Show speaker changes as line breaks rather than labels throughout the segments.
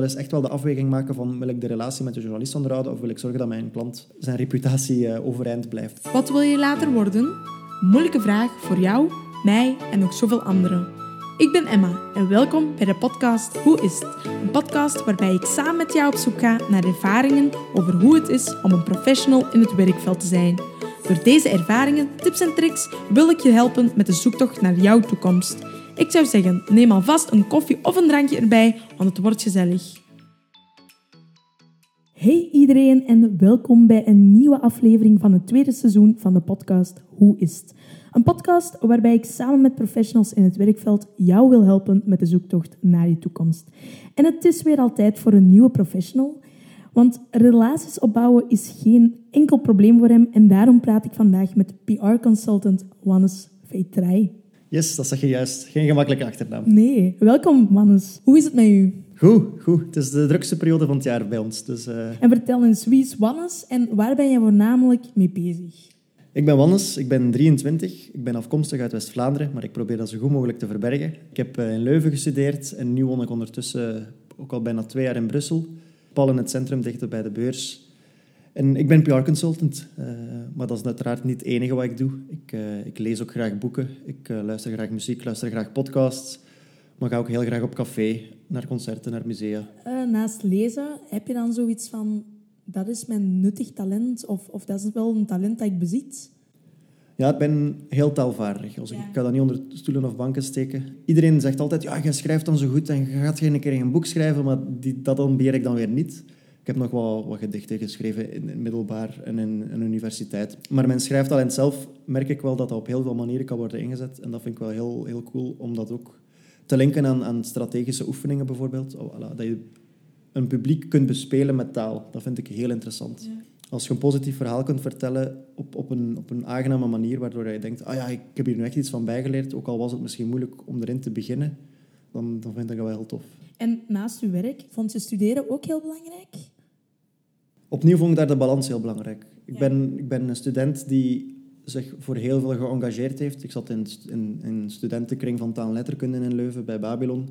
dat is echt wel de afweging maken van wil ik de relatie met de journalist onderhouden of wil ik zorgen dat mijn klant zijn reputatie uh, overeind blijft.
Wat wil je later worden? Moeilijke vraag voor jou, mij en nog zoveel anderen. Ik ben Emma en welkom bij de podcast Hoe is het? Een podcast waarbij ik samen met jou op zoek ga naar ervaringen over hoe het is om een professional in het werkveld te zijn. Door deze ervaringen, tips en tricks wil ik je helpen met de zoektocht naar jouw toekomst. Ik zou zeggen, neem alvast een koffie of een drankje erbij, want het wordt gezellig. Hey iedereen en welkom bij een nieuwe aflevering van het tweede seizoen van de podcast Hoe is het? Een podcast waarbij ik samen met professionals in het werkveld jou wil helpen met de zoektocht naar je toekomst. En het is weer altijd voor een nieuwe professional, want relaties opbouwen is geen enkel probleem voor hem en daarom praat ik vandaag met PR-consultant Wannes Veitrai.
Yes, dat zeg je juist. Geen gemakkelijke achternaam.
Nee. Welkom, Wannes. Hoe is het met u?
Goed, goed. Het is de drukste periode van het jaar bij ons. Dus, uh...
En vertel eens, wie is Wannes en waar ben je voornamelijk mee bezig?
Ik ben Wannes, ik ben 23. Ik ben afkomstig uit West-Vlaanderen, maar ik probeer dat zo goed mogelijk te verbergen. Ik heb eh, in Leuven gestudeerd en nu woon ik ondertussen ook al bijna twee jaar in Brussel. Pal in het centrum, dichter bij de beurs. En ik ben PR-consultant, uh, eh, maar dat is uiteraard niet het enige wat ik doe. Ik, uh, ik lees ook graag boeken, ik uh, luister graag muziek, luister graag podcasts, maar ga ook heel graag op café, naar concerten, naar musea.
naast lezen, heb je dan zoiets van, dat is mijn nuttig talent, of, of dat is wel een talent dat ik bezit?
Ja, ik ben heel taalvaardig. Als ik, ja. ik ga dat niet onder stoelen of banken steken. Iedereen zegt altijd, ja, je schrijft dan zo goed en je gaat geen keer een boek schrijven, maar die, dat beheer ik dan weer niet. Ik heb nog wel wat gedichten geschreven in, in middelbaar en in een universiteit. Maar mijn schrijftalent zelf merk ik wel dat dat op heel veel manieren kan worden ingezet. En dat vind ik wel heel, heel cool om dat ook te linken aan, aan strategische oefeningen bijvoorbeeld. Oh, voilà, dat je een publiek kunt bespelen met taal. Dat vind ik heel interessant. Als je een positief verhaal kunt vertellen op, op, een, op een aangename manier, waardoor je denkt, ah ja, ik heb hier nu echt iets van bijgeleerd, ook al was het misschien moeilijk om erin te beginnen, dan, dan vind ik dat wel heel tof.
En naast uw werk, vond je studeren ook heel belangrijk?
Opnieuw vond ik daar de balans heel belangrijk. Ik, ben, ik ben een student die zich voor heel veel geëngageerd heeft. Ik zat in, in, in studentenkring van taal en letterkunde in Leuven bij Babylon.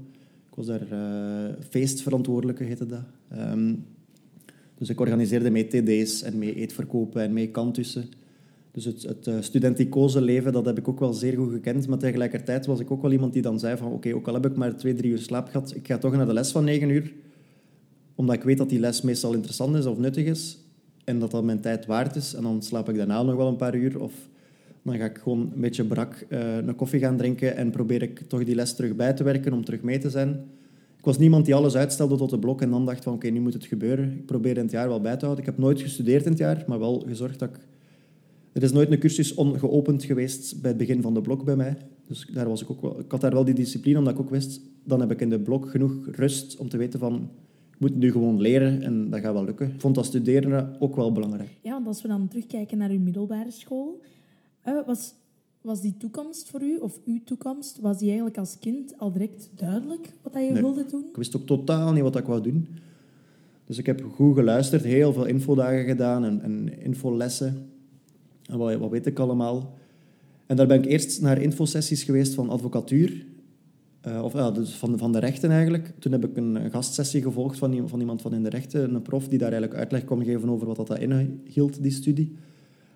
Ik was daar uh, feestverantwoordelijke, heette dat. Um, dus ik organiseerde mee TD's en mee eetverkopen en mee kantussen. Dus het, het uh, studenticoze leven, dat heb ik ook wel zeer goed gekend. Maar tegelijkertijd was ik ook wel iemand die dan zei van... Oké, ook al heb ik maar twee, drie uur slaap gehad, ik ga toch naar de les van negen uur omdat ik weet dat die les meestal interessant is of nuttig is. En dat dat mijn tijd waard is. En dan slaap ik daarna nog wel een paar uur. Of dan ga ik gewoon een beetje brak uh, een koffie gaan drinken. En probeer ik toch die les terug bij te werken om terug mee te zijn. Ik was niemand die alles uitstelde tot de blok en dan dacht van oké, nu moet het gebeuren. Ik probeer in het jaar wel bij te houden. Ik heb nooit gestudeerd in het jaar, maar wel gezorgd dat ik... Er is nooit een cursus geopend geweest bij het begin van de blok bij mij. Dus daar was ik, ook wel... ik had daar wel die discipline, omdat ik ook wist... Dan heb ik in de blok genoeg rust om te weten van moet nu gewoon leren en dat gaat wel lukken. Ik vond dat studeren ook wel belangrijk.
Ja, want als we dan terugkijken naar uw middelbare school, uh, was, was die toekomst voor u, of uw toekomst, was die eigenlijk als kind al direct duidelijk wat je wilde doen?
Ik wist ook totaal niet wat ik wou doen. Dus ik heb goed geluisterd, heel veel infodagen gedaan en, en infolessen. En wat, wat weet ik allemaal. En daar ben ik eerst naar infosessies geweest van advocatuur. Uh, of ja, dus van, van de rechten eigenlijk. Toen heb ik een, gastsessie gevolgd van, van iemand van in de rechten, een prof die daar eigenlijk uitleg kon geven over wat dat inhield, die studie.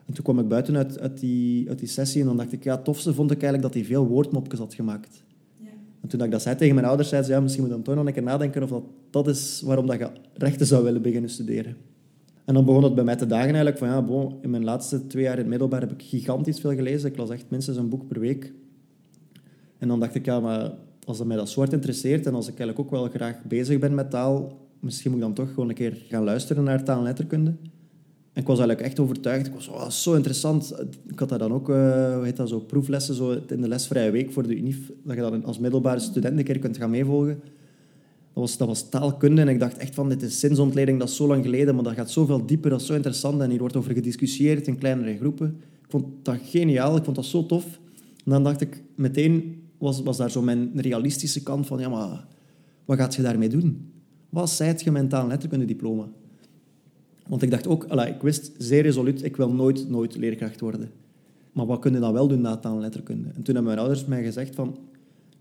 En toen kwam ik buiten uit, uit, die, uit die sessie en dan dacht ik, ja, het tofste vond ik eigenlijk dat hij veel woordmopjes had gemaakt. Ja. En toen ik dat zei tegen mijn ouders, zeiden ze, ja, misschien moet dan toch nog een keer nadenken of dat, dat is waarom dat je rechten zou willen beginnen studeren. En dan begon het bij mij te dagen eigenlijk van, ja, bon, in mijn laatste twee jaar in het middelbaar heb ik gigantisch veel gelezen. Ik las echt minstens een boek per week. En dan dacht ik, ja, maar als dat mij dat soort interesseert en als ik eigenlijk ook wel graag bezig ben met taal, misschien moet ik dan toch gewoon een keer gaan luisteren naar taal en letterkunde. En ik was eigenlijk echt overtuigd. Ik was oh, zo interessant. Ik had daar dan ook, uh, hoe heet dat zo, proeflessen zo in de lesvrije week voor de UNIF, dat je dan als middelbare student een keer kunt gaan meevolgen. Dat was, dat was taalkunde en ik dacht echt van, dit is zinsontleding, dat is zo lang geleden, maar dat gaat zoveel dieper, dat is zo interessant en hier wordt over gediscussieerd in kleinere groepen. Ik vond dat geniaal, ik vond dat zo tof. En dan dacht ik meteen, was, daar zo mijn realistische kant van, ja, maar wat gaat je daarmee doen? Wat zijt je mentaal letterkunde diploma? Want ik dacht ook, ala, ik wist zeer resoluut, ik wil nooit, nooit leerkracht worden. Maar wat kun je dan wel doen na taal letterkunde? En toen hebben mijn ouders mij gezegd van,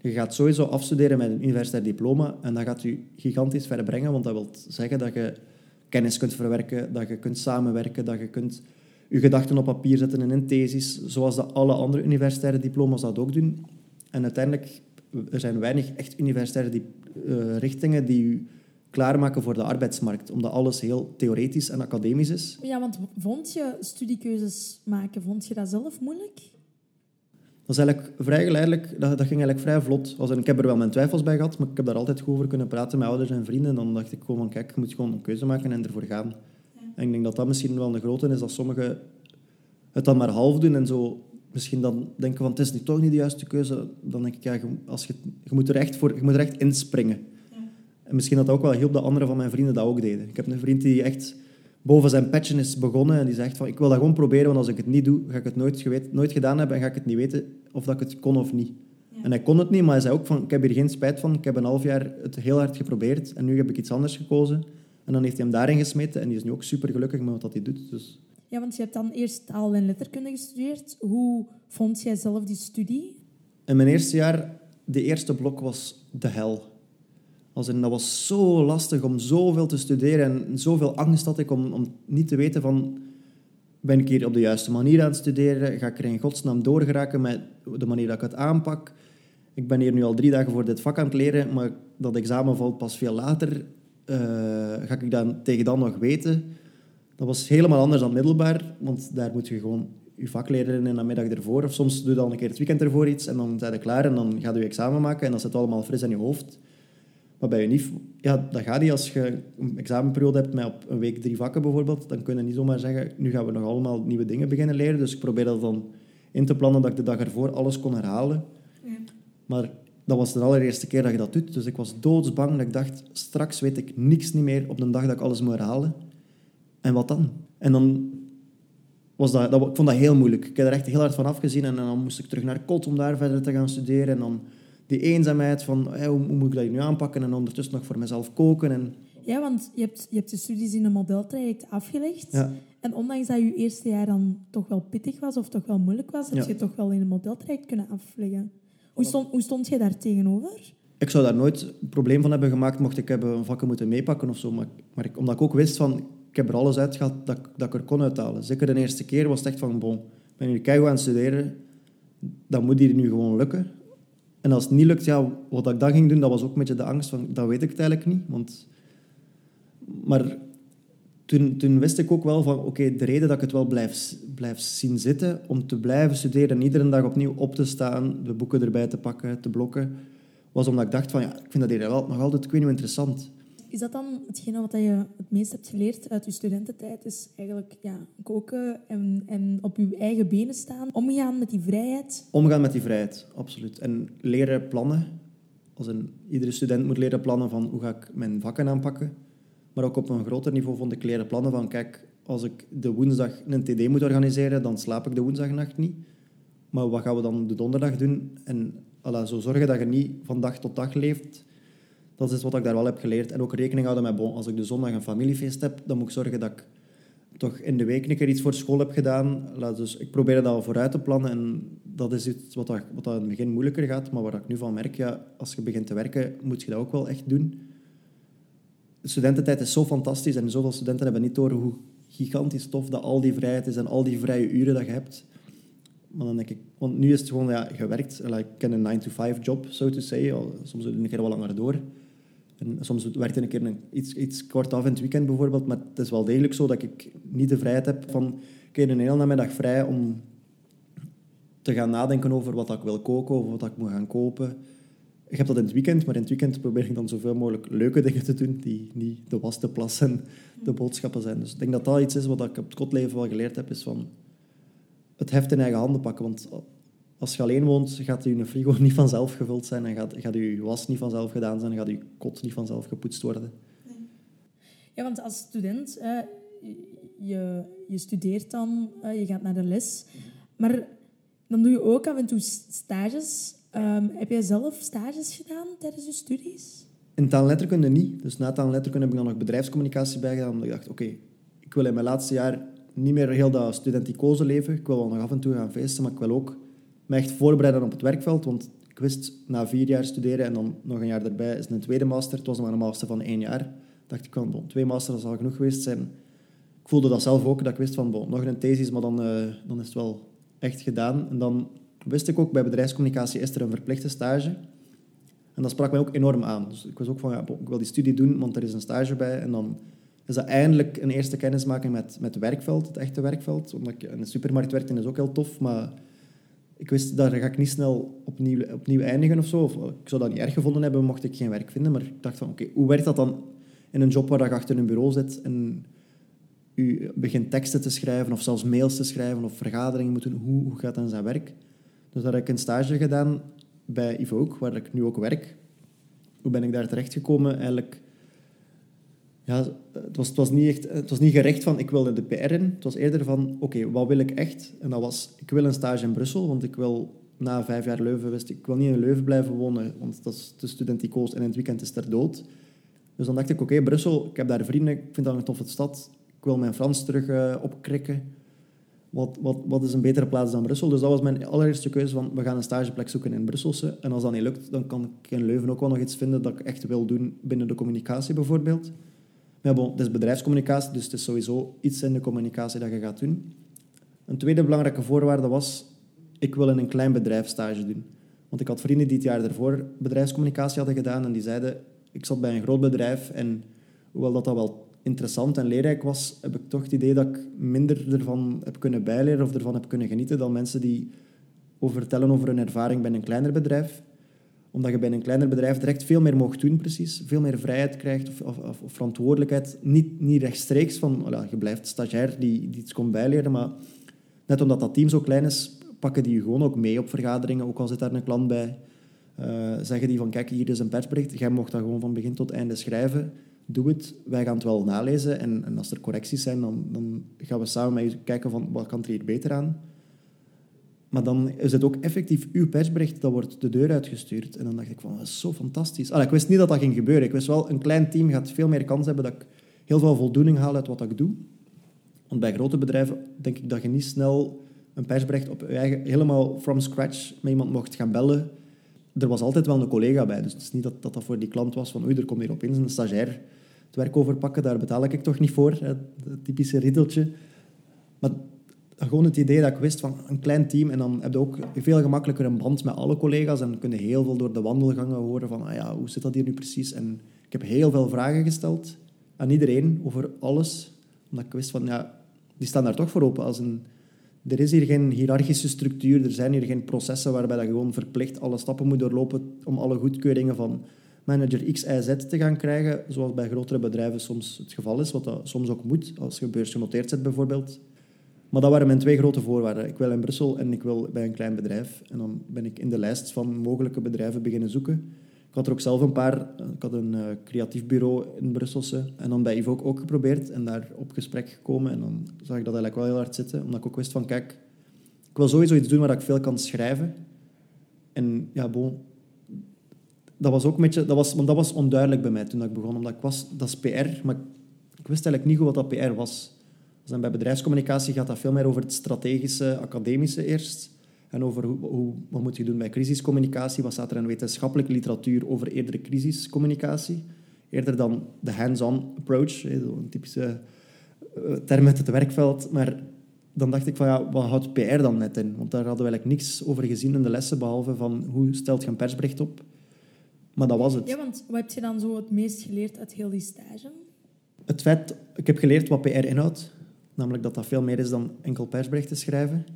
Je gaat sowieso afstuderen met een universitair diploma en dat gaat je gigantisch ver brengen, want dat wil zeggen dat je kennis kunt verwerken, dat je kunt samenwerken, dat je kunt je gedachten op papier zetten in een thesis, zoals dat alle andere universitaire diploma's dat ook doen. En uiteindelijk, er zijn weinig echt universitaire die, uh, richtingen die je klaarmaken voor de arbeidsmarkt, omdat alles heel theoretisch en academisch is.
Ja, want vond je studiekeuzes maken, vond je dat zelf moeilijk?
Dat is eigenlijk vrij geleidelijk, dat, dat ging eigenlijk vrij vlot. Als, ik heb er wel mijn twijfels bij gehad, maar ik heb daar altijd goed over kunnen praten met ouders en vrienden. En dan dacht ik gewoon van, kijk, je moet gewoon een keuze maken en ervoor gaan. En ik denk dat dat misschien wel een grote is, dat sommigen het dan maar half doen en zo misschien dan denken van, het is niet, toch niet de juiste keuze. Dan denk ik, ja, je, als je, je, moet, er echt voor, je moet er echt inspringen. En misschien dat, dat ook wel hielp dat andere van mijn vrienden dat ook deden. Ik heb een vriend die echt boven zijn patchen is begonnen en die zegt van ik wil dat gewoon proberen, want als ik het niet doe, ga ik het nooit, geweten, nooit gedaan hebben en ga ik het niet weten of dat ik het kon of niet. En hij kon het niet, maar hij zei ook van ik heb hier geen spijt van, ik heb een half jaar het heel hard geprobeerd en nu heb ik iets anders gekozen. En dan heeft hij hem daarin gesmeten en die is nu ook super gelukkig met wat hij doet. Dus...
Ja, want je hebt dan eerst taal en letterkunde gestudeerd. Hoe vond jij zelf die studie?
In mijn eerste jaar, de eerste blok was de hel. Als in, dat was zo lastig om zoveel te studeren en zoveel angst had ik om, om niet te weten van... Ben ik hier op de juiste manier aan het studeren? Ga ik er in godsnaam doorgeraken met de manier dat ik het aanpak? Ik ben hier nu al drie dagen voor dit vak aan het leren, maar dat examen valt pas veel later. Uh, ga ik dan tegen dan nog weten? Dat was helemaal anders dan middelbaar, want daar moet je gewoon je vak leren in de middag ervoor. Of soms doe je dan een keer het weekend ervoor iets en dan zijn je klaar en dan ga je je examen maken en dan zit allemaal fris in je hoofd. Maar bij je niet, ja, dat gaat niet als je een examenperiode hebt met op een week drie vakken bijvoorbeeld. Dan kun je niet zomaar zeggen, nu gaan we nog allemaal nieuwe dingen beginnen leren. Dus ik probeer dat dan in te plannen dat ik de dag ervoor alles kon herhalen. Ja. Maar dat was de allereerste keer dat je dat doet. Dus ik was doodsbang dat ik dacht, straks weet ik niks niet meer op de dag dat ik alles moet herhalen. En wat dan? En dan was dat, dat, ik vond dat heel moeilijk. Ik heb er echt heel hard van afgezien. En dan moest ik terug naar Kot om daar verder te gaan studeren. En dan die eenzaamheid van hoe, hoe, moet ik dat nu aanpakken en ondertussen nog voor mezelf koken. En...
Ja, want je hebt, je hebt studies in een modeltraject afgelegd. Ja. En ondanks dat je eerste jaar dan toch wel pittig was of toch wel moeilijk was, heb je toch wel in een modeltraject kunnen afleggen. Hoe stond, hoe stond je daar tegenover?
Ik zou daar nooit een probleem van hebben gemaakt mocht ik hebben vakken moeten meepakken of zo. Maar, maar ik, omdat ik ook wist van, ik heb er alles uitgehaald dat, dat ik er kon uithalen. Zeker de eerste keer was het echt van, bon, ik ben nu keihard aan studeren, dat moet hier nu gewoon lukken. En als het niet lukt, ja, wat ik dan ging doen, dat was ook een beetje de angst van, dat weet ik eigenlijk niet. Want, maar toen, toen wist ik ook wel van, oké, de reden dat ik het wel blijf, blijf zien zitten, om te blijven studeren en iedere dag opnieuw op te staan, de boeken erbij te pakken, te blokken, was omdat ik dacht van, ja, ik vind dat hier nog altijd, ik weet interessant.
Is dat dan hetgene wat je het meest hebt geleerd uit je studententijd? Is eigenlijk ja, koken en, en op je eigen benen staan? Omgaan met die vrijheid?
Omgaan met die vrijheid, absoluut. En leren plannen. Als een, iedere student moet leren plannen van hoe ga ik mijn vakken aanpakken. Maar ook op een groter niveau vond ik leren plannen van... Kijk, als ik de woensdag een TD moet organiseren, dan slaap ik de woensdagnacht niet. Maar wat gaan we dan de donderdag doen? En zo zorgen dat je niet van dag tot dag leeft dat is wat ik daar wel heb geleerd. En ook rekening houden met, als ik de zondag een familiefeest heb, dan moet ik zorgen dat ik toch in de week een keer iets voor school heb gedaan. Dus ik probeer dat al vooruit te plannen. En dat is iets wat, dat, wat dat het begin moeilijker gaat. Maar waar ik nu van merk, ja, als je begint te werken, moet je dat ook wel echt doen. De studententijd is zo fantastisch. En zoveel studenten hebben niet door hoe gigantisch tof dat al die vrijheid is en al die vrije uren dat je hebt. Maar dan denk ik, want nu is het gewoon ja, gewerkt. Ik ken een 9-to-5 job, so to say. Soms een keer wel langer door. Soms werkt een keer iets, iets kort af in het weekend bijvoorbeeld, maar het is wel degelijk zo dat ik niet de vrijheid heb van een een hele namiddag vrij om te gaan nadenken over wat ik wil koken of wat ik moet gaan kopen. Ik heb dat in het weekend, maar in het weekend probeer ik dan zoveel mogelijk leuke dingen te doen die niet de was, de plas en de boodschappen zijn. Dus ik denk dat dat iets is wat ik op het kotleven wel geleerd heb, is van het heft in eigen handen pakken. Want als je alleen woont, gaat je frigo niet vanzelf gevuld zijn en gaat, gaat je was niet vanzelf gedaan zijn en gaat je kot niet vanzelf gepoetst worden.
Ja, want als student, je, je studeert dan, je gaat naar de les, maar dan doe je ook af en toe stages. Um, heb jij zelf stages gedaan tijdens je studies?
In taal en letterkunde niet. Dus na taal en letterkunde heb ik dan nog bedrijfscommunicatie bijgedaan, omdat ik dacht, oké, ik wil in mijn laatste jaar niet meer heel dat studenticoze leven. Ik wil wel nog af en toe gaan feesten, maar ik wil ook me echt voorbereiden op het werkveld. Want ik wist na vier jaar studeren en dan nog een jaar erbij is een tweede master. Het was maar een master van één jaar. dacht ik bon, twee masters zal genoeg geweest zijn. Ik voelde dat zelf ook, dat ik wist van, nog een thesis, maar dan, uh, dan is het wel echt gedaan. En dan wist ik ook, bij bedrijfscommunicatie is er een verplichte stage. En dat sprak mij ook enorm aan. Dus ik was ook van, ik wil die studie doen, want er is een stage bij. En dan is dat eindelijk een eerste kennismaking met, met het werkveld, het echte werkveld. Omdat ik in de supermarkt werkte, is ook heel tof, maar ik wist, daar ga ik niet snel opnieuw, opnieuw eindigen of zo. Of, ik zou dat niet erg gevonden hebben, mocht ik geen werk vinden. Maar ik dacht van, oké, hoe werkt dat dan in een job waar je achter een bureau zit en u begint teksten te schrijven of zelfs mails te schrijven of vergaderingen moeten Hoe, hoe gaat dan zijn werk? Dus daar heb ik een stage gedaan bij Ivook, waar ik nu ook werk. Hoe ben ik daar terechtgekomen? Eigenlijk, ja, het was, niet echt, het was niet gerecht van ik wilde de PR in. Het was eerder van oké, wat wil ik echt? En dat was, ik wil een stage in Brussel, want ik wil na vijf jaar Leuven wist ik, wil niet in Leuven blijven wonen, want dat is te studenticoos en in het weekend is er dood. Dus dan dacht ik, oké, Brussel, ik heb daar vrienden, ik vind dat een toffe stad. Ik wil mijn Frans terug uh, opkrikken wat, wat, wat is een betere plaats dan Brussel? Dus dat was mijn allereerste keuze van, we gaan een stageplek zoeken in Brusselse. En als dat niet lukt, dan kan ik in Leuven ook wel nog iets vinden dat ik echt wil doen binnen de communicatie bijvoorbeeld. Maar bon, het is bedrijfscommunicatie, dus het is sowieso iets in de communicatie dat je gaat doen. Een tweede belangrijke voorwaarde was, ik wil in een klein bedrijf stage doen. Want ik had vrienden die het jaar daarvoor bedrijfscommunicatie hadden gedaan en die zeiden, ik zat bij een groot bedrijf en hoewel dat, dat wel interessant en leerrijk was, heb ik toch het idee dat ik minder ervan heb kunnen bijleren of ervan heb kunnen genieten dan mensen die over vertellen over hun ervaring bij een kleiner bedrijf. Omdat je bij een kleiner bedrijf direct veel meer mocht doen, precies. Veel meer vrijheid krijgt of, of, of verantwoordelijkheid. Niet, niet rechtstreeks van, je blijft stagiair die, die iets komt bijleren, maar net omdat dat team zo klein is, pakken die je gewoon ook mee op vergaderingen, ook al zit daar een klant bij. Uh, zeggen die van, kijk, hier is een persbericht, jij mocht dat gewoon van begin tot einde schrijven doe het. Wij gaan het wel nalezen. En, en als er correcties zijn, dan, dan, gaan we samen met je kijken van wat kan er hier beter aan. Maar dan is het ook effectief uw persbericht, dat wordt de deur uitgestuurd. En dan dacht ik van, dat is zo fantastisch. Allee, ik wist niet dat dat ging gebeuren. Ik wist wel, een klein team gaat veel meer kans hebben dat ik heel veel voldoening haal uit wat ik doe. Want bij grote bedrijven denk ik dat je niet snel een persbericht op je eigen, helemaal from scratch met iemand mocht gaan bellen er was altijd wel een collega bij. Dus het is niet dat dat, voor die klant was van oei, er komt hier opeens een stagiair het werk overpakken, daar betaal ik toch niet voor. Het typische riddeltje. Maar gewoon het idee dat ik wist van een klein team en dan heb je ook veel gemakkelijker een band met alle collega's en kun je heel veel door de wandelgangen horen van ah ja, hoe zit dat hier nu precies? En ik heb heel veel vragen gesteld aan iedereen over alles, omdat ik wist van ja, die staan daar toch voor open als een er is hier geen hiërarchische structuur, er zijn hier geen processen waarbij je gewoon verplicht alle stappen moet doorlopen om alle goedkeuringen van manager X, Y, Z te gaan krijgen, zoals bij grotere bedrijven soms het geval is, wat dat soms ook moet, als je beursgenoteerd zit bijvoorbeeld. Maar dat waren mijn twee grote voorwaarden. Ik wil in Brussel en ik wil bij een klein bedrijf. En dan ben ik in de lijst van mogelijke bedrijven beginnen zoeken. Ik had er ook zelf een paar. Ik had een uh, creatief bureau in Brusselse. En dan bij Ivo ook geprobeerd en daar op gesprek gekomen. En dan zag ik dat eigenlijk wel heel hard zitten. Omdat ik ook wist van, kijk, ik wil sowieso iets doen waar ik veel kan schrijven. En ja, bon, dat was ook een beetje... Dat was, want dat was onduidelijk bij mij toen ik begon. Omdat ik was... Dat is PR, maar ik wist eigenlijk niet goed wat dat PR was. Dus bij bedrijfscommunicatie gaat dat veel meer over het strategische, academische eerst en over hoe, hoe, wat moet je doen bij crisiscommunicatie. Wat staat er in wetenschappelijke literatuur over eerdere crisiscommunicatie? Eerder dan de hands-on approach, een typische eh, term uit het werkveld. Maar dan dacht ik van ja, wat houdt PR dan net in? Want daar hadden we eigenlijk niks over gezien in de lessen, behalve van hoe stelt je een persbericht op. Maar dat was het.
Ja, want wat heb je dan zo het meest geleerd uit heel die stage?
Het feit, ik heb geleerd wat PR inhoudt. Namelijk dat dat veel meer is dan enkel persberichten schrijven.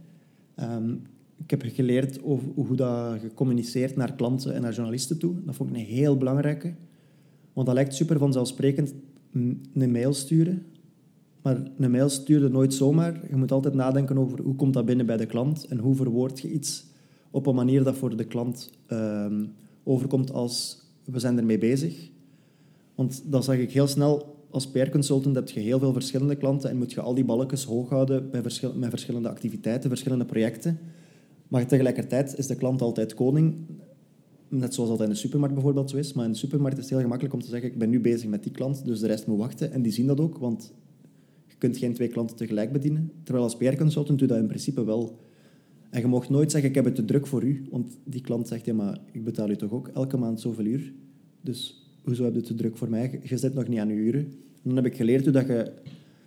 Ehm, ik heb geleerd over hoe dat je communiceert naar klanten en naar journalisten toe. Dat vond ik een heel belangrijke. Want dat lijkt super vanzelfsprekend een mail sturen. Maar een mail stuurde nooit zomaar. Je moet altijd nadenken over hoe komt dat binnen bij de klant en hoe verwoord je iets op een manier dat voor de klant ehm, overkomt als we zijn ermee bezig. Want dan zag ik heel snel, als PR-consultant heb je heel veel verschillende klanten en moet je al die balkjes hoog houden bij met verschillende activiteiten, verschillende projecten. Maar tegelijkertijd is de klant altijd koning. Net zoals dat in de supermarkt bijvoorbeeld zo is. Maar in de supermarkt is het heel gemakkelijk om te zeggen, ik ben nu bezig met die klant, dus de rest moet wachten. En die zien dat ook, want je kunt geen twee klanten tegelijk bedienen. Terwijl als PR-consultant doe je dat in principe wel. En je mocht nooit zeggen, ik heb het te druk voor u. Want die klant zegt, ja, maar ik betaal u toch ook elke maand zoveel uur. Dus hoezo heb je te druk voor mij? Je zit nog niet aan je uren. En dan heb ik geleerd hoe dat je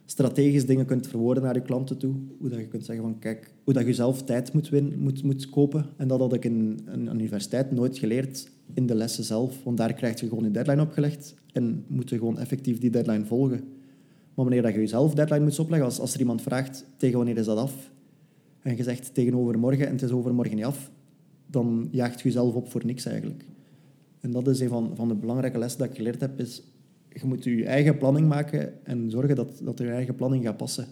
strategisch dingen kunt verwoorden naar je klanten toe. Hoe dat je kunt zeggen van, kijk, hoe dat je zelf tijd moet, win, moet, moet kopen. En dat had ik in een universiteit nooit geleerd in de lessen zelf. Want daar krijg je gewoon een deadline opgelegd en moet je gewoon effectief die deadline volgen. Maar wanneer dat je jezelf deadline moet opleggen, als, als er iemand vraagt tegen wanneer is dat af, en je zegt tegen overmorgen en het is overmorgen niet af, dan jaagt je jezelf op voor niks eigenlijk. En dat is een van, van de belangrijke lessen dat ik geleerd heb, is je moet je eigen planning maken en zorgen dat, dat je eigen planning gaat passen.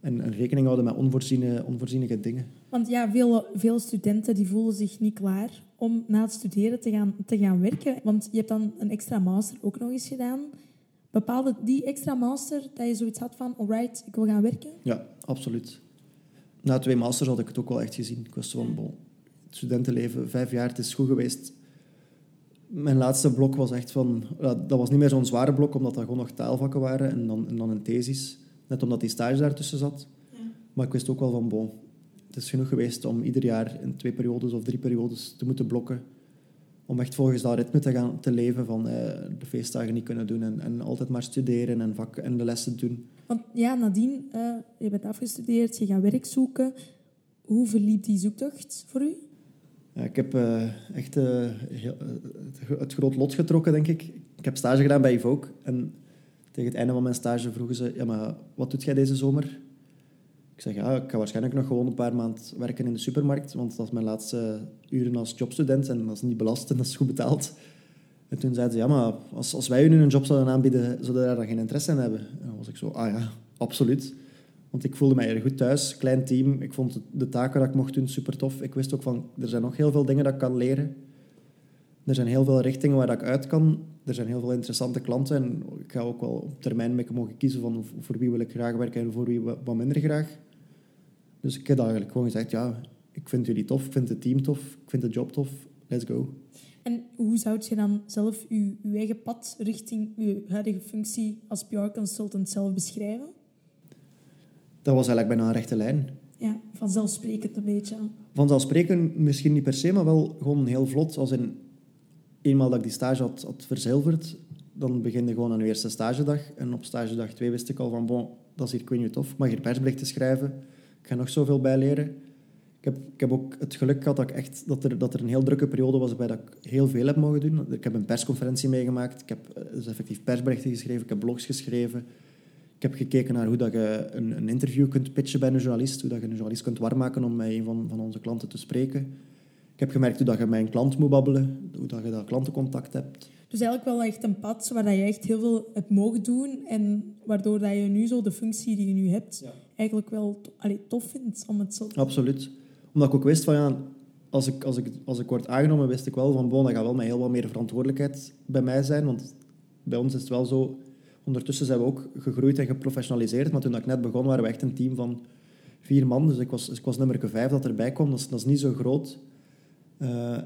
En, en rekening houden met onvoorziene, onvoorziene dingen.
Want ja, veel, veel studenten die voelen zich niet klaar om na het studeren te gaan, te gaan werken. Want je hebt dan een extra master ook nog eens gedaan. Bepaalde die extra master dat je zoiets had van, alright, ik wil gaan werken?
Ja, absoluut. Na twee masters had ik het ook wel echt gezien. Ik was van, bon, het studentenleven, vijf jaar, het is goed geweest. Mijn laatste blok was echt van... Dat was niet meer zo'n zware blok, omdat dat gewoon nog taalvakken waren en dan, en dan een thesis. Net omdat die stage daartussen zat. Ja. Maar ik wist ook wel van, bon, het is genoeg geweest om ieder jaar in twee periodes of drie periodes te moeten blokken. Om echt volgens dat ritme te gaan te leven van eh, de feestdagen niet kunnen doen en, en altijd maar studeren en, vak, en de lessen doen.
Want ja, nadien, uh, je bent afgestudeerd, je gaat werk zoeken. Hoe verliep die zoektocht voor u?
Ik heb uh, echt uh, heel, het groot lot getrokken, denk ik. Ik heb stage gedaan bij Evoke. En tegen het einde van mijn stage vroegen ze... Ja, maar wat doet jij deze zomer? Ik zeg, ja, ik ga waarschijnlijk nog gewoon een paar maanden werken in de supermarkt. Want dat is mijn laatste uren als jobstudent. En dat is niet belast en dat is goed betaald. En toen zeiden ze, ja, maar als, als wij u nu een job zouden aanbieden, zouden daar dan geen interesse in hebben? En dan was ik zo, ah ja, absoluut. Want ik voelde mij er goed thuis, klein team. Ik vond de taken dat ik mocht doen super tof. Ik wist ook van, er zijn nog heel veel dingen dat ik kan leren. Er zijn heel veel richtingen waar ik uit kan. Er zijn heel veel interessante klanten. En ik ga ook wel op termijn mee mogen kiezen van voor wie wil ik graag werken en voor wie wat minder graag. Dus ik heb eigenlijk gewoon gezegd, ja, ik vind jullie tof, ik vind het team tof, ik vind de job tof, let's go.
En hoe zou je dan zelf je eigen pad richting je huidige functie als PR-consultant zelf beschrijven?
Dat was eigenlijk bijna een rechte lijn.
Ja, vanzelfsprekend een beetje.
Vanzelfsprekend misschien niet per se, maar wel gewoon heel vlot. Als in, eenmaal dat ik die stage had, had verzilverd, dan beginde gewoon aan je eerste stagedag. En op stagedag twee wist ik al van, bon, dat is hier, ik weet niet tof, mag hier persberichten schrijven. Ik ga nog zoveel bijleren. Ik heb, ik heb ook het geluk gehad dat, ik echt, dat, er, dat er een heel drukke periode was waarbij dat ik heel veel heb mogen doen. Ik heb een persconferentie meegemaakt. Ik heb eh, dus effectief persberichten geschreven. Ik heb blogs geschreven. Ik heb gekeken naar hoe dat je een, een interview kunt pitchen bij een journalist. Hoe dat je een journalist kunt warm om met een van, van onze klanten te spreken. Ik heb gemerkt hoe dat je met een klant moet babbelen. Hoe dat je dat klantencontact hebt.
Dus eigenlijk wel echt een pad waar je echt heel veel hebt mogen doen. En waardoor dat je nu zo de functie die je nu hebt, eigenlijk wel allee, tof vindt. Om het zo
Absoluut omdat ik ook wist van ja, als ik, als ik, als ik word aangenomen, wist ik wel van bon, dat gaat wel met heel wat meer verantwoordelijkheid bij mij zijn. Want bij ons is het wel zo, ondertussen zijn we ook gegroeid en geprofessionaliseerd. Maar toen ik net begon, waren we echt een team van vier man. Dus ik was, ik was nummer vijf dat erbij kwam. Dat is, dat is niet zo groot. Uh,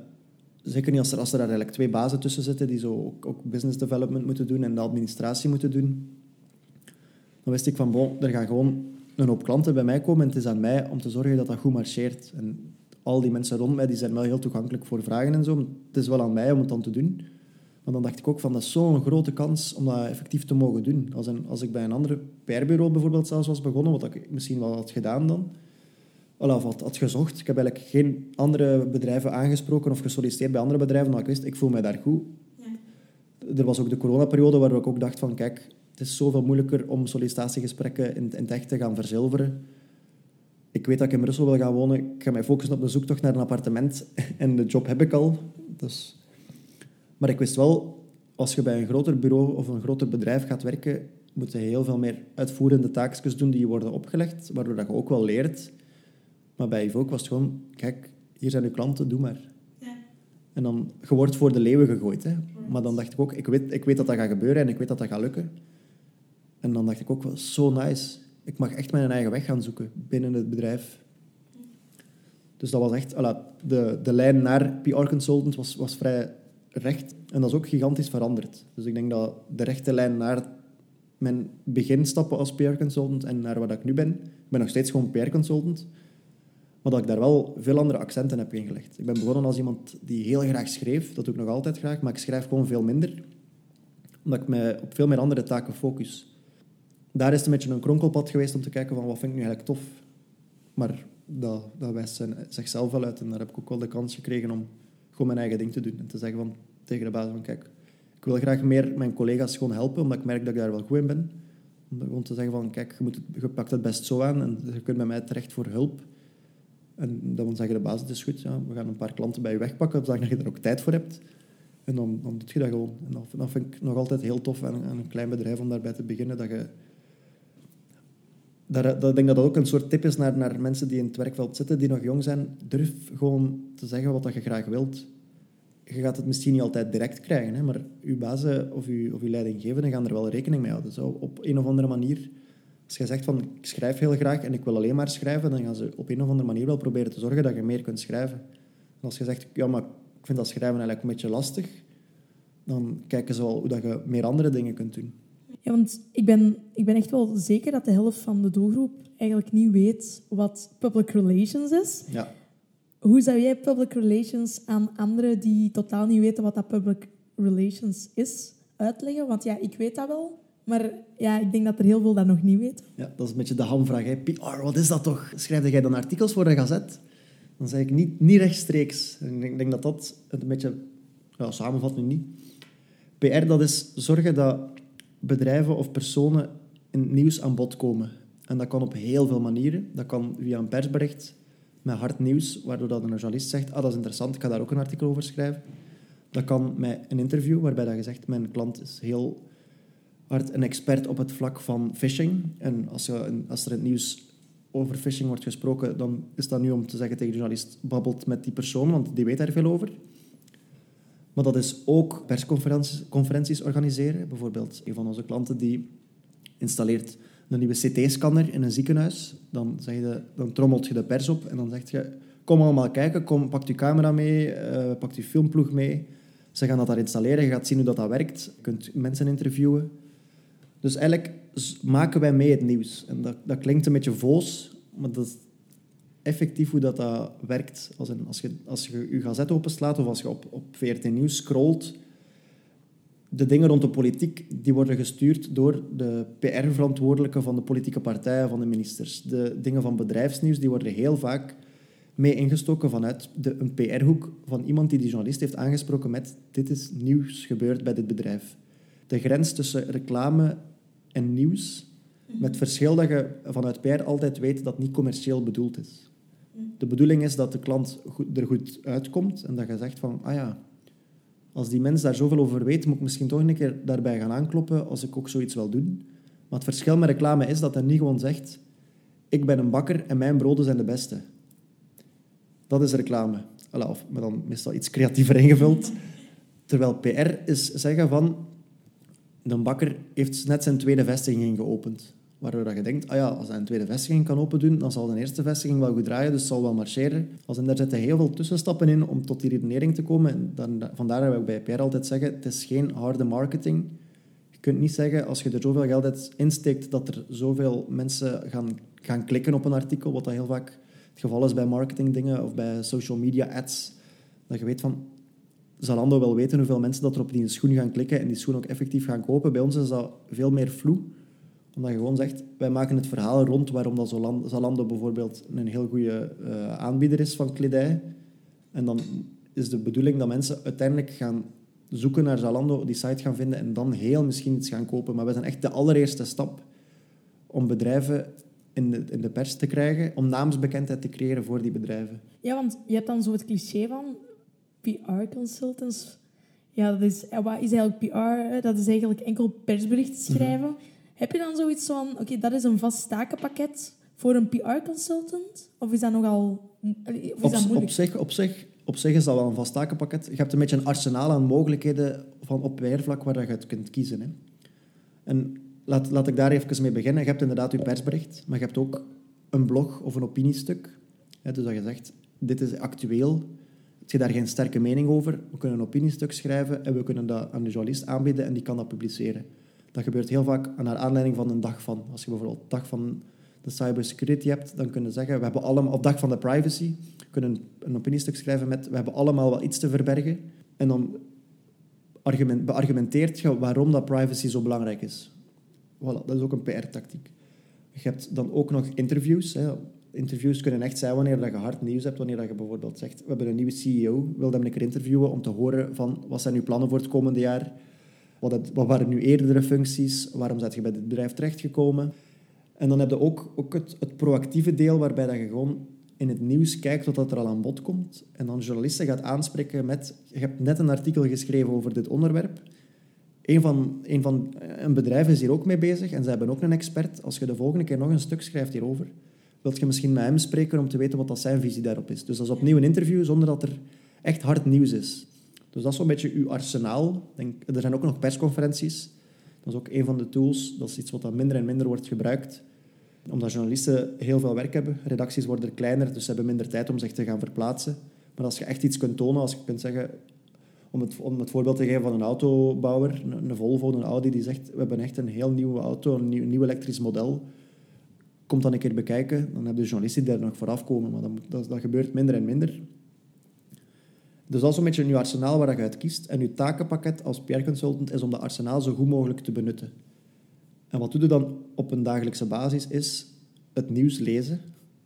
zeker niet als er, als er daar eigenlijk twee bazen tussen zitten die zo ook, business development moeten doen en de administratie moeten doen. Dan wist ik van, er gaan gewoon een hoop klanten bij mij komen en het is aan mij om te zorgen dat dat goed marcheert. En al die mensen rond mij die zijn wel heel toegankelijk voor vragen en zo. Het is wel aan mij om het dan te doen. Maar dan dacht ik ook van, dat is zo'n grote kans om dat effectief te mogen doen. Als, een, als ik bij een ander PR-bureau bijvoorbeeld zelfs was begonnen, wat ik misschien wel had gedaan dan, of had, had gezocht. Ik heb eigenlijk geen andere bedrijven aangesproken of gesolliciteerd bij andere bedrijven, omdat ik wist, ik voel mij daar goed. Ja. Er was ook de coronaperiode waar ik ook dacht van, kijk, het is zoveel moeilijker om sollicitatiegesprekken in, in het echt te gaan verzilveren. Ik weet dat ik in Brussel wil gaan wonen. Ik ga mij focussen op de zoektocht naar een appartement. En de job heb ik al. Dus... Maar ik wist wel, als je bij een groter bureau of een groter bedrijf gaat werken, moet je heel veel meer uitvoerende taakjes doen die je worden opgelegd, waardoor dat je ook wel leert. Maar bij Evoke was het gewoon, kijk, hier zijn uw klanten, doe maar. Ja. En dan, je wordt voor de leeuwen gegooid. Hè. Maar dan dacht ik ook, ik weet, ik weet dat dat gaat gebeuren en ik weet dat dat gaat lukken. En dan dacht ik ook zo nice. Ik mag echt mijn eigen weg gaan zoeken binnen het bedrijf. Dus dat was echt... de, de lijn naar PR Consultant was, was vrij recht. En dat is ook gigantisch veranderd. Dus ik denk dat de rechte lijn naar mijn beginstappen als PR Consultant en naar waar ik nu ben... Ik ben nog steeds gewoon PR Consultant. Maar dat ik daar wel veel andere accenten heb ingelegd. Ik ben begonnen als iemand die heel graag schreef. Dat doe ik nog altijd graag. Maar ik schrijf gewoon veel minder. Omdat ik mij op veel meer andere taken focus. Daar is het een beetje een kronkelpad geweest om te kijken van wat vind ik nu eigenlijk tof. Maar dat, dat wijst zichzelf wel uit. En daar heb ik ook wel de kans gekregen om gewoon mijn eigen ding te doen. En te zeggen van, tegen de baas van, kijk, ik wil graag meer mijn collega's gewoon helpen, omdat ik merk dat ik daar wel goed in ben. Om te zeggen van, kijk, je, moet het, je pakt het best zo aan en je kunt bij mij terecht voor hulp. En dan zeggen de baas, het is goed, we gaan een paar klanten bij je wegpakken, zodat je er ook tijd voor hebt. En dan, dan doe je dat gewoon. En dat vind ik nog altijd heel tof aan, aan, een klein bedrijf om daarbij te beginnen. Dat je, dat, ik denk dat dat ook een soort tip is naar, naar mensen die in het werkveld zitten, die nog jong zijn. Durf gewoon te zeggen wat je graag wilt. Je gaat het misschien niet altijd direct krijgen, hè, maar je bazen of je, of leidinggevenden gaan er wel rekening mee houden. Zo op een of andere manier als je zegt van ik schrijf heel graag en ik wil alleen maar schrijven, dan gaan ze op een of andere manier wel proberen te zorgen dat je meer kunt schrijven. En als je zegt, ja, maar ik vind dat schrijven eigenlijk een beetje lastig, dan kijken ze wel hoe dat je meer andere dingen kunt doen.
Ja, want ik ben, ik ben echt wel zeker dat de helft van de doelgroep eigenlijk niet weet wat public relations is.
Ja.
Hoe zou jij public relations aan anderen die totaal niet weten wat dat public relations is uitleggen? Want ja, ik weet dat wel, maar ja, ik denk dat er heel veel dat nog niet weten.
Ja, dat is een beetje de hamvraag. Hè. PR, wat is dat toch? Schrijf jij dan artikels voor een gazet? Dan zeg ik niet, niet rechtstreeks. Ik denk, denk dat dat een beetje... Ja, samenvat nu niet. PR, dat is zorgen dat bedrijven of personen in nieuws aan bod komen. En dat kan op heel veel manieren. Dat kan via een persbericht met hard nieuws, waardoor dat een journalist zegt, ah, dat is interessant, ik ga daar ook een artikel over schrijven. Dat kan met een interview, waarbij dat je zegt, mijn klant is heel hard een expert op het vlak van phishing. En als, je, als er in het nieuws over phishing wordt gesproken, dan is dat nu om te zeggen tegen de journalist, babbelt met die persoon, want die weet daar veel over. Maar dat is ook persconferenties organiseren. Bijvoorbeeld een van onze klanten die installeert een nieuwe CT-scanner in een ziekenhuis. Dan, zeg je, dan trommelt je de pers op en dan zeg je... Kom allemaal kijken, kom, pak je camera mee, uh, pak je filmploeg mee. Ze gaan dat daar installeren, je gaat zien hoe dat, dat werkt. Je kunt mensen interviewen. Dus eigenlijk maken wij mee het nieuws. En dat, dat klinkt een beetje voos, maar dat effectief hoe dat, dat werkt. Als, als, je, als je je gazet openslaat of als je op, op VRT Nieuws scrolt, de dingen rond de politiek die worden gestuurd door de PR-verantwoordelijken van de politieke partijen, van de ministers. De dingen van bedrijfsnieuws die worden heel vaak mee ingestoken vanuit de, een PR-hoek van iemand die die journalist heeft aangesproken met dit is nieuws gebeurd bij dit bedrijf. De grens tussen reclame en nieuws, met verschil dat je vanuit PR altijd weet dat niet commercieel bedoeld is. De bedoeling is dat de klant er goed uitkomt en dat je zegt van, ah ja, als die mens daar zoveel over weet, moet ik misschien toch een keer daarbij gaan aankloppen als ik ook zoiets wil doen. Maar het verschil met reclame is dat hij niet gewoon zegt, ik ben een bakker en mijn broden zijn de beste. Dat is reclame. Of maar dan meestal iets creatiever ingevuld. Terwijl PR is zeggen van, de bakker heeft net zijn tweede vestiging geopend. Waardoor je denkt, ah ja, als hij een tweede vestiging kan open doen, dan zal de eerste vestiging wel goed draaien, dus zal wel marcheren. Als en zitten heel veel tussenstappen in om tot die redenering te komen. En dan, vandaar dat we bij Pierre altijd zeggen, het is geen harde marketing. Je kunt niet zeggen, als je er zoveel geld insteekt, dat er zoveel mensen gaan, gaan klikken op een artikel, wat dat heel vaak het geval is bij marketingdingen of bij social media ads. Dat je weet van, Zalando wel weten hoeveel mensen dat er op die schoen gaan klikken en die schoen ook effectief gaan kopen. Bij ons is dat veel meer vloe. Omdat je gewoon zegt, wij maken het verhaal rond waarom dat Zalando bijvoorbeeld een heel goede uh, aanbieder is van kledij. En dan is de bedoeling dat mensen uiteindelijk gaan zoeken naar Zalando, die site gaan vinden en dan heel misschien iets gaan kopen. Maar we zijn echt de allereerste stap om bedrijven in de, in de pers te krijgen, om naamsbekendheid te creëren voor die bedrijven.
Ja, want je hebt dan zo het cliché van PR-consultants. Ja, dat is, wat is eigenlijk PR? Dat is eigenlijk enkel persberichten schrijven. Heb je dan zoiets van, oké, dat is een vast takenpakket voor een PR-consultant? Of is dat nogal of is
op,
dat moeilijk?
Op zich, op, zich, op zich is dat wel een vast takenpakket. Je hebt een beetje een arsenaal aan mogelijkheden van op PR-vlak waar je het kunt kiezen. Hè. En laat, laat ik daar even mee beginnen. Je hebt inderdaad je persbericht, maar je hebt ook een blog of een opiniestuk. dus dat je zegt, dit is actueel, heb je daar geen sterke mening over, we kunnen een opiniestuk schrijven en we kunnen dat aan de journalist aanbieden en die kan dat publiceren. Dat gebeurt heel vaak naar aanleiding van een dag van. Als je bijvoorbeeld dag van de cybersecurity hebt, dan kunnen zeggen, we hebben allemaal, op dag van de privacy, kunnen een opiniestuk schrijven met, we hebben allemaal wel iets te verbergen. En dan argument, beargumenteert je waarom dat privacy zo belangrijk is. Voilà, dat is ook een PR-tactiek. Je hebt dan ook nog interviews. Hè. Interviews kunnen echt zijn wanneer je hard nieuws hebt. Wanneer je bijvoorbeeld zegt, we hebben een nieuwe CEO, wil hem een keer interviewen om te horen van wat zijn uw plannen voor het komende jaar? Wat, wat waren uw eerdere functies? Waarom zet je bij dit bedrijf terechtgekomen? En dan heb je ook, ook het, het proactieve deel waarbij dat je gewoon in het nieuws kijkt wat er al aan bod komt. En dan journalisten gaat aanspreken met... Je hebt net een artikel geschreven over dit onderwerp. Een, van, een, van, een bedrijf is hier ook mee bezig en ze hebben ook een expert. Als je de volgende keer nog een stuk schrijft hierover, wilt je misschien met hem spreken om te weten wat dat zijn visie daarop is. Dus dat is opnieuw een interview zonder dat er echt hard nieuws is. Dus dat is zo'n beetje uw arsenaal. Denk, er zijn ook nog persconferenties. Dat is ook een van de tools. Dat is iets wat dan minder en minder wordt gebruikt omdat journalisten heel veel werk hebben. Redacties worden kleiner, dus ze hebben minder tijd om zich te gaan verplaatsen. Maar als je echt iets kunt tonen, als je kunt zeggen... Om het, om het voorbeeld te geven van een autobouwer, een, een Volvo, een Audi, die zegt we hebben echt een heel nieuwe auto, een nieuw, elektrisch model. Komt dan een keer bekijken, dan hebben de journalisten die daar nog vooraf komen. Maar dat, dat gebeurt minder en minder. Dus dat is een beetje je arsenaal waar je uit kiest. En je takenpakket als PR-consultant is om dat arsenaal zo goed mogelijk te benutten. En wat doe je dan op een dagelijkse basis is het nieuws lezen.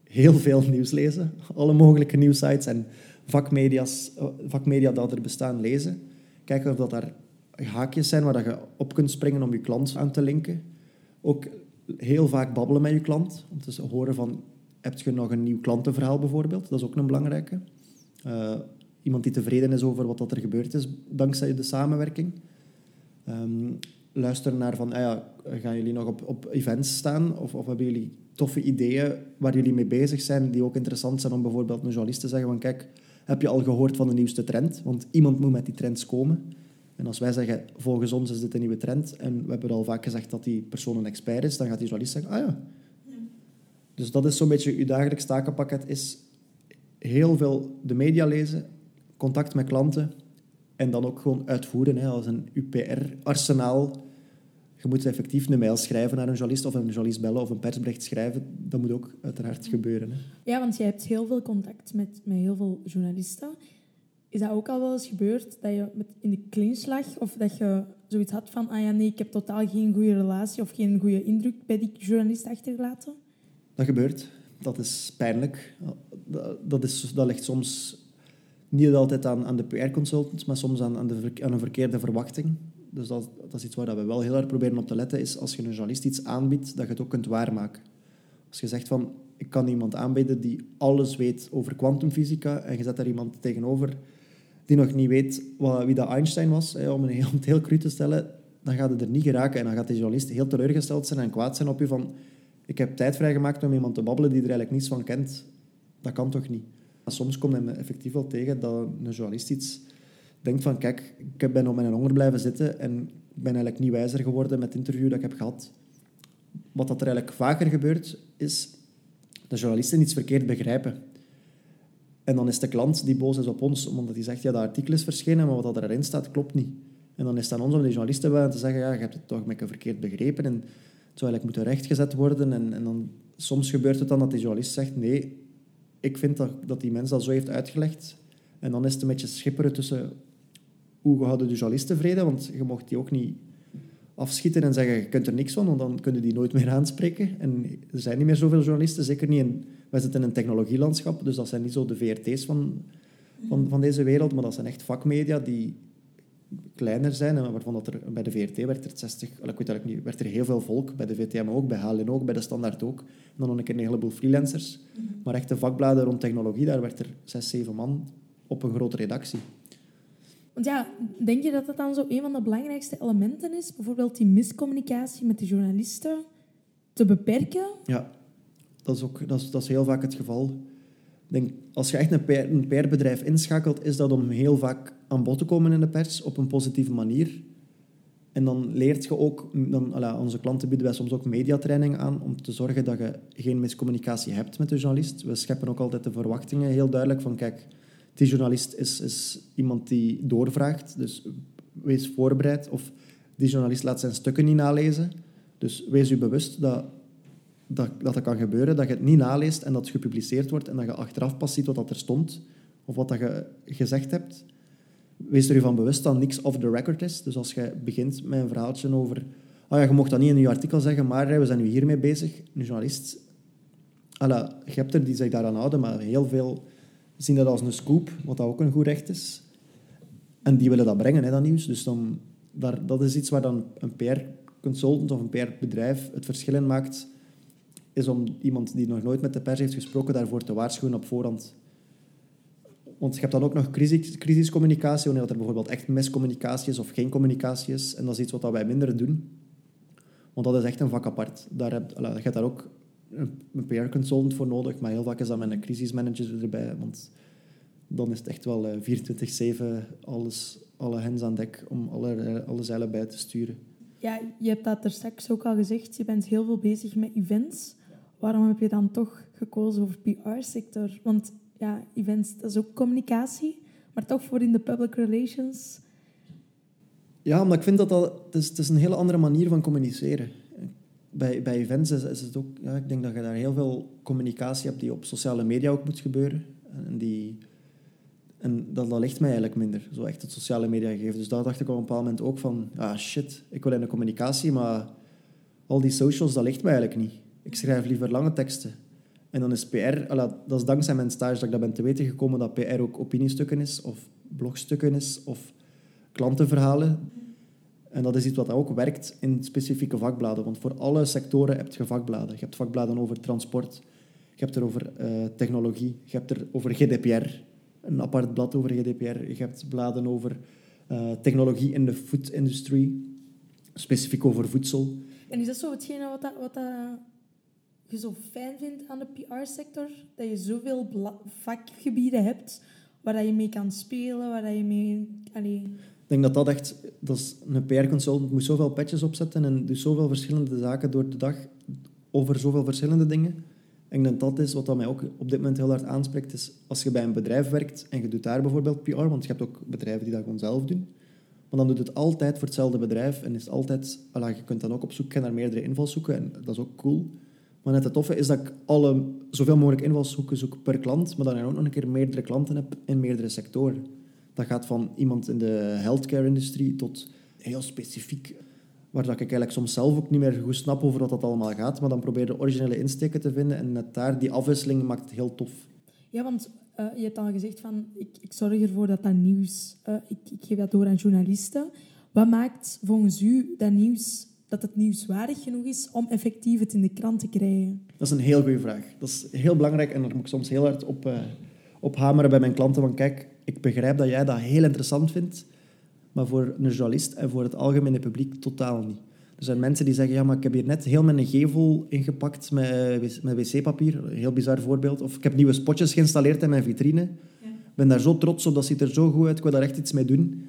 Heel veel nieuws lezen. Alle mogelijke nieuwsites en vakmedia's, eh, vakmedia dat er bestaan lezen. Kijken of dat daar haakjes zijn waar je op kunt springen om je klant aan te linken. Ook heel vaak babbelen met je klant. Om te horen van, heb je nog een nieuw klantenverhaal bijvoorbeeld? Dat is ook een belangrijke. Uh, iemand die tevreden is over wat er gebeurd is dankzij de samenwerking. Um, luisteren naar van, ah ja, gaan jullie nog op, op events staan? Of, of hebben jullie toffe ideeën waar jullie mee bezig zijn, die ook interessant zijn om bijvoorbeeld een journalist te zeggen van, kijk, heb je al gehoord van de nieuwste trend? Want iemand moet met die trends komen. En als wij zeggen, volgens ons is dit een nieuwe trend, en we hebben al vaak gezegd dat die persoon een expert is, dan gaat die journalist zeggen, ah ja. Dus dat is zo'n beetje je dagelijks takenpakket, is heel veel de media lezen, contact met klanten, en dan ook gewoon uitvoeren hè, als een UPR-arsenaal je moet effectief een mail schrijven naar een journalist of een journalist bellen of een persbericht schrijven. Dat moet ook uiteraard gebeuren. Hè.
Ja, want je hebt heel veel contact met, met heel veel journalisten. Is dat ook al wel eens gebeurd dat je met in de clinch lag of dat je zoiets had van ah ja, nee, ik heb totaal geen goede relatie of geen goede indruk bij die journalist achtergelaten?
Dat gebeurt. Dat is pijnlijk. Dat, dat, is, dat ligt soms niet altijd aan, aan de PR-consultants, maar soms aan, aan, de, aan een verkeerde verwachting dus dat, dat is iets waar we wel heel hard proberen op te letten, is als je een journalist iets aanbiedt, dat je het ook kunt waarmaken. Als je zegt van, ik kan iemand aanbieden die alles weet over kwantumfysica, en je zet daar iemand tegenover die nog niet weet wat, wie dat Einstein was, om, een, om het heel cru te stellen, dan gaat het er niet geraken. En dan gaat die journalist heel teleurgesteld zijn en kwaad zijn op je van, ik heb tijd vrijgemaakt om iemand te babbelen die er eigenlijk niets van kent. Dat kan toch niet? Maar soms komt het effectief wel tegen dat een journalist iets denk van, kijk, ik ben op mijn honger blijven zitten en ik ben eigenlijk niet wijzer geworden met het interview dat ik heb gehad. Wat dat er eigenlijk vaker gebeurt, is dat journalisten iets verkeerd begrijpen. En dan is de klant die boos is op ons, omdat hij zegt, ja, dat artikel is verschenen, maar wat erin staat, klopt niet. En dan is het aan ons om die journalisten wel te zeggen, ja, je hebt het toch met verkeerd begrepen en het zou eigenlijk moeten rechtgezet worden. En, en dan, soms gebeurt het dan dat die journalist zegt, nee, ik vind dat, dat die mens dat zo heeft uitgelegd. En dan is het een beetje schipperen tussen hoe houden de journalist tevreden? Want je mocht die ook niet afschieten en zeggen, je kunt er niks van, want dan kunnen die nooit meer aanspreken. En er zijn niet meer zoveel journalisten, zeker niet in... Wij zitten in een technologielandschap, dus dat zijn niet zo de VRT's van, van, van deze wereld, maar dat zijn echt vakmedia die kleiner zijn en waarvan dat er bij de VRT werd er 60, ik weet eigenlijk niet, werd er heel veel volk, bij de VTM ook, bij HLN ook, bij de Standaard ook. En dan nog een keer een heleboel freelancers. Maar echte vakbladen rond technologie, daar werd er zes, zeven man op een grote redactie.
Want ja, denk je dat dat dan zo een van de belangrijkste elementen is? Bijvoorbeeld die miscommunicatie met de journalisten te beperken?
Ja, dat is, ook, dat is, dat is heel vaak het geval. Denk, als je echt een, PR, een PR-bedrijf inschakelt, is dat om heel vaak aan bod te komen in de pers op een positieve manier. En dan leert je ook, dan, onze klanten bieden wij soms ook mediatraining aan om te zorgen dat je geen miscommunicatie hebt met de journalist. We scheppen ook altijd de verwachtingen heel duidelijk van, kijk, die journalist is, is iemand die doorvraagt, dus wees voorbereid. Of die journalist laat zijn stukken niet nalezen. Dus wees u bewust dat dat, dat kan gebeuren, dat je het niet naleest en dat het gepubliceerd wordt en dat je achteraf pas ziet wat dat er stond of wat dat je gezegd hebt. Wees er je van bewust dat niks off the record is. Dus als je begint met een verhaaltje over... Oh ja, je mocht dat niet in je artikel zeggen, maar we zijn nu hiermee bezig. Een journalist... Alla, je hebt er die zich daaraan houden, maar heel veel zien dat als een scoop, wat ook een goed recht is. En die willen dat brengen, hè, dat nieuws. Dus dan, daar, dat is iets waar dan een PR-consultant of een PR-bedrijf het verschil in maakt, is om iemand die nog nooit met de pers heeft gesproken daarvoor te waarschuwen op voorhand. Want je hebt dan ook nog crisis, crisiscommunicatie, wanneer er bijvoorbeeld echt miscommunicatie is of geen communicatie is. En dat is iets wat wij minder doen. Want dat is echt een vak apart. Daar heb, je hebt daar ook een PR-consultant voor nodig, maar heel vaak is dat met een crisismanager erbij. Want dan is het echt wel 24-7 alles, alle hens aan dek om alle, alle zeilen bij te sturen.
Ja, je hebt dat er straks ook al gezegd. Je bent heel veel bezig met events. Waarom heb je dan toch gekozen voor PR-sector? Want ja, events, dat is ook communicatie, maar toch voor in de public relations.
Ja, omdat ik vind dat dat... Het is, een hele andere manier van communiceren. Bij, bij events is, het ook... Ja, ik denk dat je daar heel veel communicatie hebt die op sociale media ook moet gebeuren. En, die, en dat, ligt mij eigenlijk minder, zo echt het sociale media gegeven. Dus daar dacht ik op een bepaald moment ook van... Ah, shit, ik wil in de communicatie, maar al die socials, dat ligt mij eigenlijk niet. Ik schrijf liever lange teksten. En dan is PR, dat is dankzij mijn stage dat ik dat ben te weten gekomen dat PR ook opiniestukken is, of blogstukken is, of klantenverhalen. En dat is iets wat ook werkt in specifieke vakbladen. Want voor alle sectoren heb je vakbladen. Je hebt vakbladen over transport, je hebt er over uh, technologie, je hebt er over GDPR, een apart blad over GDPR. Je hebt bladen over uh, technologie in de food-industrie, specifiek over voedsel.
En is dat zo hetgene wat wat dat je zo fijn vindt aan de PR-sector? Dat je zoveel vakgebieden hebt waar je mee kan spelen, waar je mee...
Ik denk dat dat echt... Dat is, een PR-consultant moet zoveel petjes opzetten en dus zoveel verschillende zaken door de dag over zoveel verschillende dingen. Ik denk dat dat is wat dat mij ook op dit moment heel hard aanspreekt. Is als je bij een bedrijf werkt en je doet daar bijvoorbeeld PR, want je hebt ook bedrijven die dat gewoon zelf doen. Maar dan doet het altijd voor hetzelfde bedrijf en is altijd... Voilà, je kunt dan ook op zoek naar meerdere invalshoeken en dat is ook cool. Maar net het toffe is dat ik alle, zoveel mogelijk invalshoeken zoek per klant, maar ik ook nog een keer meerdere klanten heb in meerdere sectoren. Dat gaat van iemand in de healthcare-industrie tot heel specifiek, waar dat ik eigenlijk soms zelf ook niet meer goed snap over wat dat allemaal gaat, maar dan probeer de originele insteken te vinden en net daar, die afwisseling maakt het heel tof.
Ja, want uh, je hebt al gezegd van, ik, ik zorg ervoor dat dat nieuws, uh, ik, ik geef dat door aan journalisten. Wat maakt volgens u dat nieuws dat het nieuwswaardig genoeg is om effectief het in de krant te krijgen?
Dat is een heel goede vraag. Dat is heel belangrijk en daar moet ik soms heel hard op, uh, op hameren bij mijn klanten. Van kijk, ik begrijp dat jij dat heel interessant vindt, maar voor een journalist en voor het algemene publiek totaal niet. Er zijn mensen die zeggen, ja, maar ik heb hier net heel mijn gevel ingepakt met, met wc-papier. Een heel bizar voorbeeld. Of ik heb nieuwe spotjes geïnstalleerd in mijn vitrine. Ik ben daar zo trots op, dat ziet er zo goed uit. Ik wil daar echt iets mee doen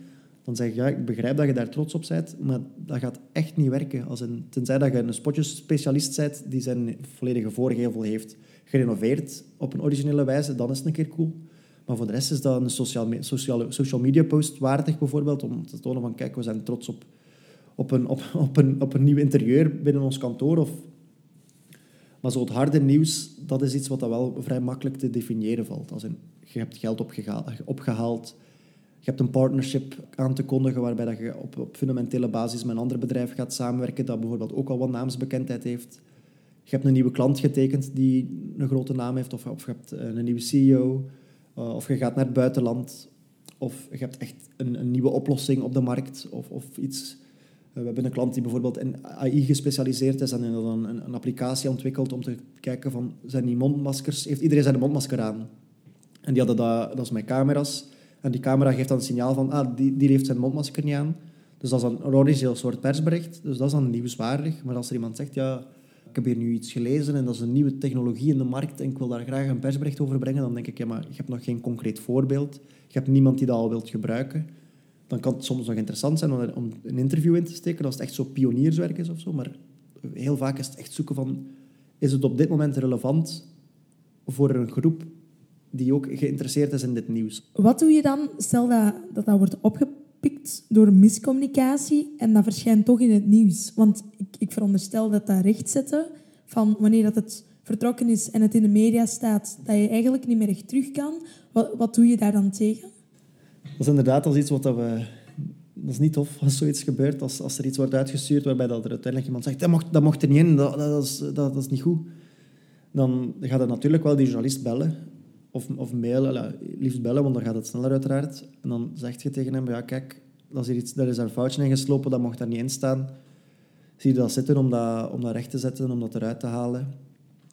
zeg ik, begrijp dat je daar trots op bent, maar dat gaat echt niet werken. Als een, tenzij dat je een spotjesspecialist bent die zijn volledige voorgevel heeft gerenoveerd op een originele wijze, dan is het een keer cool. Maar voor de rest is dat een social, social, media post waardig bijvoorbeeld, om te tonen van, kijk, we zijn trots op, op, een, op, op, een, op een nieuw interieur binnen ons kantoor. Of... Maar zo het harde nieuws, dat is iets wat dat wel vrij makkelijk te definiëren valt. Als je hebt geld opgehaald je hebt een partnership aan te kondigen waarbij dat je op, op fundamentele basis met een ander bedrijf gaat samenwerken dat bijvoorbeeld ook al wat naamsbekendheid heeft. Je hebt een nieuwe klant getekend die een grote naam heeft of, je hebt eh, een nieuwe CEO uh, of je gaat naar het buitenland of je hebt echt een, een nieuwe oplossing op de markt of, of iets. Uh, we hebben een klant die bijvoorbeeld in AI gespecialiseerd is en dan een, een, applicatie ontwikkeld om te kijken van zijn die mondmaskers, heeft iedereen zijn mondmasker aan? En die hadden dat, dat is met camera's en die camera geeft dan een signaal van, ah, die, die heeft zijn mondmasker niet aan. Dus dat is een origineel soort persbericht. Dus dat is dan nieuwswaardig. Maar als er iemand zegt, ja, ik heb hier nu iets gelezen en dat is een nieuwe technologie in de markt en ik wil daar graag een persbericht over brengen, dan denk ik, ja, maar je hebt nog geen concreet voorbeeld. Je hebt niemand die dat al wilt gebruiken. Dan kan het soms nog interessant zijn om een interview in te steken als het echt zo pionierswerk is of zo. Maar heel vaak is het echt zoeken van, is het op dit moment relevant voor een groep die ook geïnteresseerd is in dit nieuws.
Wat doe je dan, stel dat dat, dat wordt opgepikt door miscommunicatie en dat verschijnt toch in het nieuws? Want ik, ik veronderstel dat dat rechtzetten van wanneer dat het vertrokken is en het in de media staat, dat je eigenlijk niet meer echt terug kan. Wat, wat doe je daar dan tegen?
Dat is inderdaad als iets wat dat we... Dat is niet tof als zoiets gebeurt. Als, als er iets wordt uitgestuurd waarbij dat er uiteindelijk iemand zegt dat mocht, dat mocht er niet in, dat, dat, is, dat, dat is niet goed. Dan gaat het natuurlijk wel die journalist bellen of, of mailen, liefst bellen, want dan gaat het sneller uiteraard. En dan zeg je tegen hem, ja kijk, dat is, iets, daar is een foutje in geslopen, dat mocht daar niet in staan. Zie je dat zitten om dat, om dat recht te zetten, om dat eruit te halen?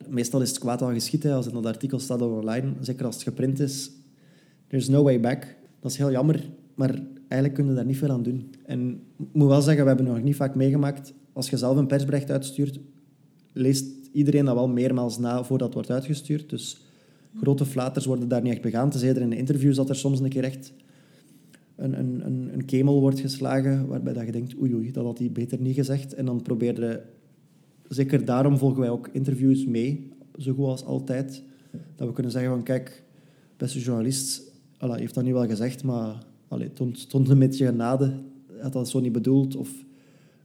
Meestal is het kwaad al geschiet, als het in dat artikel staat online, zeker als het geprint is. There's no way back. Dat is heel jammer, maar eigenlijk kunnen we daar niet veel aan doen. En ik moet wel zeggen, we hebben nog niet vaak meegemaakt, als je zelf een persbericht uitstuurt, leest iedereen dat wel meermaals na voordat het wordt uitgestuurd. Dus grote flaters worden daar niet echt begaan. Tenzij er in de interviews dat er soms een keer echt een, een, een, een kemel wordt geslagen, waarbij dat je denkt, oei oei, dat had hij beter niet gezegd. En dan probeerde... Zeker daarom volgen wij ook interviews mee, zo goed als altijd. Dat we kunnen zeggen van, kijk, beste journalist, Allah, heeft dat niet wel gezegd, maar allee, stond een beetje genade. Had dat zo niet bedoeld, of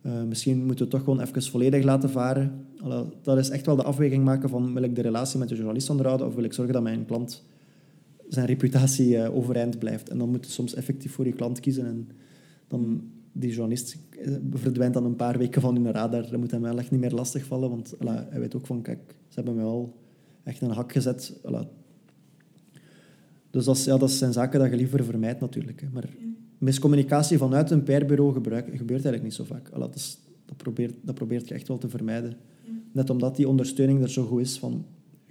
uh, misschien moeten we het toch gewoon even volledig laten varen. Dat is echt wel de afweging maken van wil ik de relatie met de journalist onderhouden of wil ik zorgen dat mijn klant zijn reputatie uh, overeind blijft. En dan moet je soms effectief voor je klant kiezen. En dan, die journalist eh, verdwijnt dan een paar weken van hun radar. Dat moet hem wel echt niet meer lastig vallen, want allee, hij weet ook van, kijk, ze hebben mij wel echt een hak gezet. Dus dat, ja, dat zijn zaken dat je liever vermijdt natuurlijk. Hè. Maar miscommunicatie vanuit een PR-bureau gebeurt eigenlijk niet zo vaak. dat, is, dat, probeert, dat probeert je echt wel te vermijden. Net omdat die ondersteuning er zo goed is van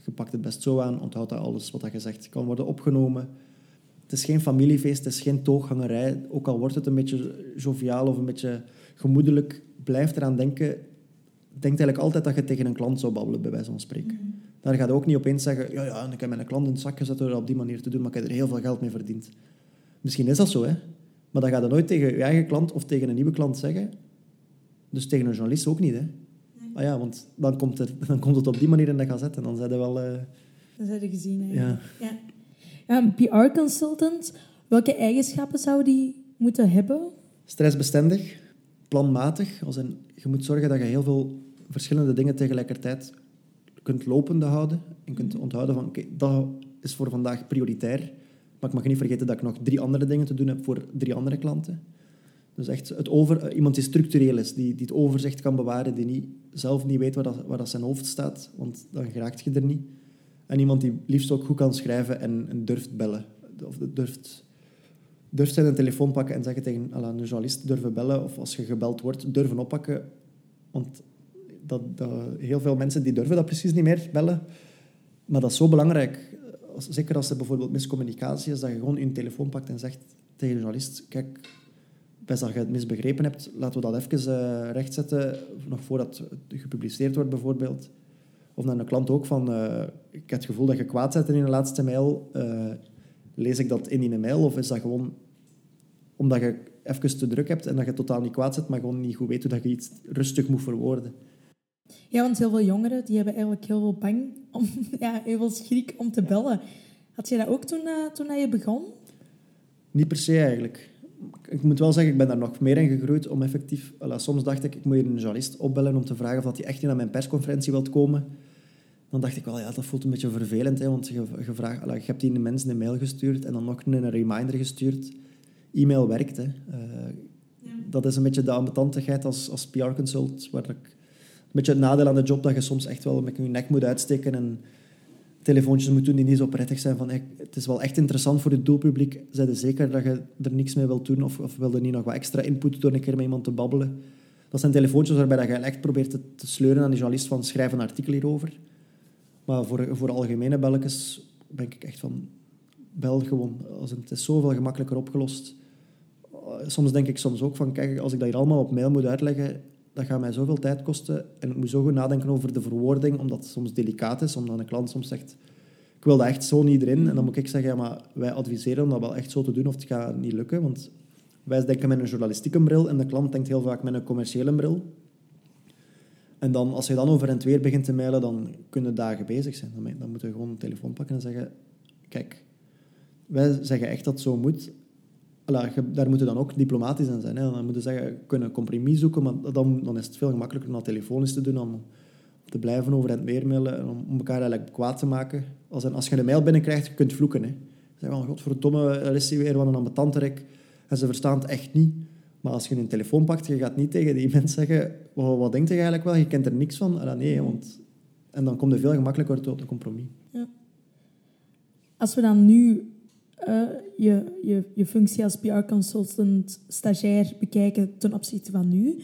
je pakt het best zo aan, onthoud dat alles wat je zegt kan worden opgenomen. Het is geen familiefeest, het is geen tooghangerij. Ook al wordt het een beetje joviaal of een beetje gemoedelijk, blijf eraan denken. Denk eigenlijk altijd dat je tegen een klant zou babbelen, bij wijze van spreken. Mm Daar gaat je ook niet opeens zeggen, ja, ja, ik heb mijn klant in het zak gezet door dat op die manier te doen, maar ik heb er heel veel geld mee verdiend. Misschien is dat zo, hè. Maar dat gaat je nooit tegen je eigen klant of tegen een nieuwe klant zeggen. Dus tegen een journalist ook niet, hè. Ah ja, want dan komt, er, dan komt het op die manier in de gazet en dan zijn wel... Uh...
Dan zijn gezien, hè. Ja. ja. ja een PR-consultant, welke eigenschappen zou die moeten hebben?
Stressbestendig, planmatig. Als in, je moet zorgen dat je heel veel verschillende dingen tegelijkertijd kunt lopende houden. En kunt onthouden van, oké, dat is voor vandaag prioritair. Maar ik mag niet vergeten dat ik nog drie andere dingen te doen heb voor drie andere klanten. Dus echt het over, eh, iemand die structureel is, die, die het overzicht kan bewaren, die niet, zelf niet weet waar, dat, waar dat zijn hoofd staat, want dan geraakt je er niet. En iemand die liefst ook goed kan schrijven en, durft bellen. Of durft, durft zijn een telefoon pakken en zeggen tegen een journalist durven bellen. Of als je gebeld wordt, durven oppakken. Want dat, dat, heel veel mensen die durven dat precies niet meer bellen. Maar dat is zo belangrijk. zeker als er bijvoorbeeld miscommunicatie is, dat je gewoon je telefoon pakt en zegt tegen de journalist... Kijk, best dat je het misbegrepen hebt, laten we dat even uh, rechtzetten, nog voordat het gepubliceerd wordt bijvoorbeeld. Of naar een klant ook van, uh, ik heb het gevoel dat je kwaad zet in de laatste mail. Uh, lees ik dat in een mail of is dat gewoon omdat je even te druk hebt en dat je totaal niet kwaad zet, maar gewoon niet goed weet hoe dat je iets rustig moet verwoorden?
Ja, want heel veel jongeren die hebben eigenlijk heel veel bang, om, ja, heel veel schrik om te bellen. Had je dat ook toen, toen je begon?
Niet per se eigenlijk ik moet wel zeggen, ik ben daar nog meer in gegroeid om effectief... soms dacht ik, ik moet hier een journalist opbellen om te vragen of hij echt niet naar mijn persconferentie wilt komen. Dan dacht ik wel, ja, dat voelt een beetje vervelend, hè, want je, je, vraagt, je hebt die mensen een mail gestuurd en dan nog een reminder gestuurd. E-mail werkt, hè. Uh, ja. Dat is een beetje de ambetantigheid als, als PR-consult, waar ik... Een beetje het nadeel aan de job, dat je soms echt wel met je nek moet uitsteken en telefoontjes moet doen die niet zo prettig zijn. Van, het is wel echt interessant voor het doelpubliek. Zijn zeker dat je er niks mee wilt doen of, of wil er niet nog wat extra input door een keer met iemand te babbelen? Dat zijn telefoontjes waarbij je echt probeert te, sleuren aan die journalist van schrijf een artikel hierover. Maar voor, voor algemene belletjes ben ik echt van bel gewoon. Als het is zoveel gemakkelijker opgelost. Soms denk ik soms ook van, kijk, als ik dat hier allemaal op mail moet uitleggen, dat gaat mij zoveel tijd kosten. En ik moet zo goed nadenken over de verwoording, omdat het soms delicaat is. Omdat een klant soms zegt, ik wil dat echt zo niet erin. En dan moet ik zeggen, ja, maar wij adviseren om dat wel echt zo te doen, of het gaat niet lukken. Want wij denken met een journalistieke bril en de klant denkt heel vaak met een commerciële bril. En dan, als je dan over en weer begint te mailen, dan kunnen dagen bezig zijn. Dan, dan moeten we gewoon een telefoon pakken en zeggen, kijk, wij zeggen echt dat het zo moet daar moeten dan ook diplomatisch in zijn. Hè. Dan moeten zeggen, kunnen compromis zoeken, maar dan, dan is het veel gemakkelijker om dat telefonisch te doen op te blijven over het meer mailen, om, om elkaar eigenlijk kwaad te maken. Als, als je een mail binnenkrijgt, je kunt vloeken. Hè. Zeg van, godverdomme, er is hij weer, wat een ambetanterik. En ze verstaan het echt niet. Maar als je een telefoon pakt, je gaat niet tegen die mensen zeggen, wat, wat denkt je eigenlijk wel? Je kent er niks van. Nee, want... En dan komt er veel gemakkelijker tot een compromis. Ja.
Als we dan nu uh, je, je, je functie als PR-consultant, stagiair bekijken ten opzichte van nu,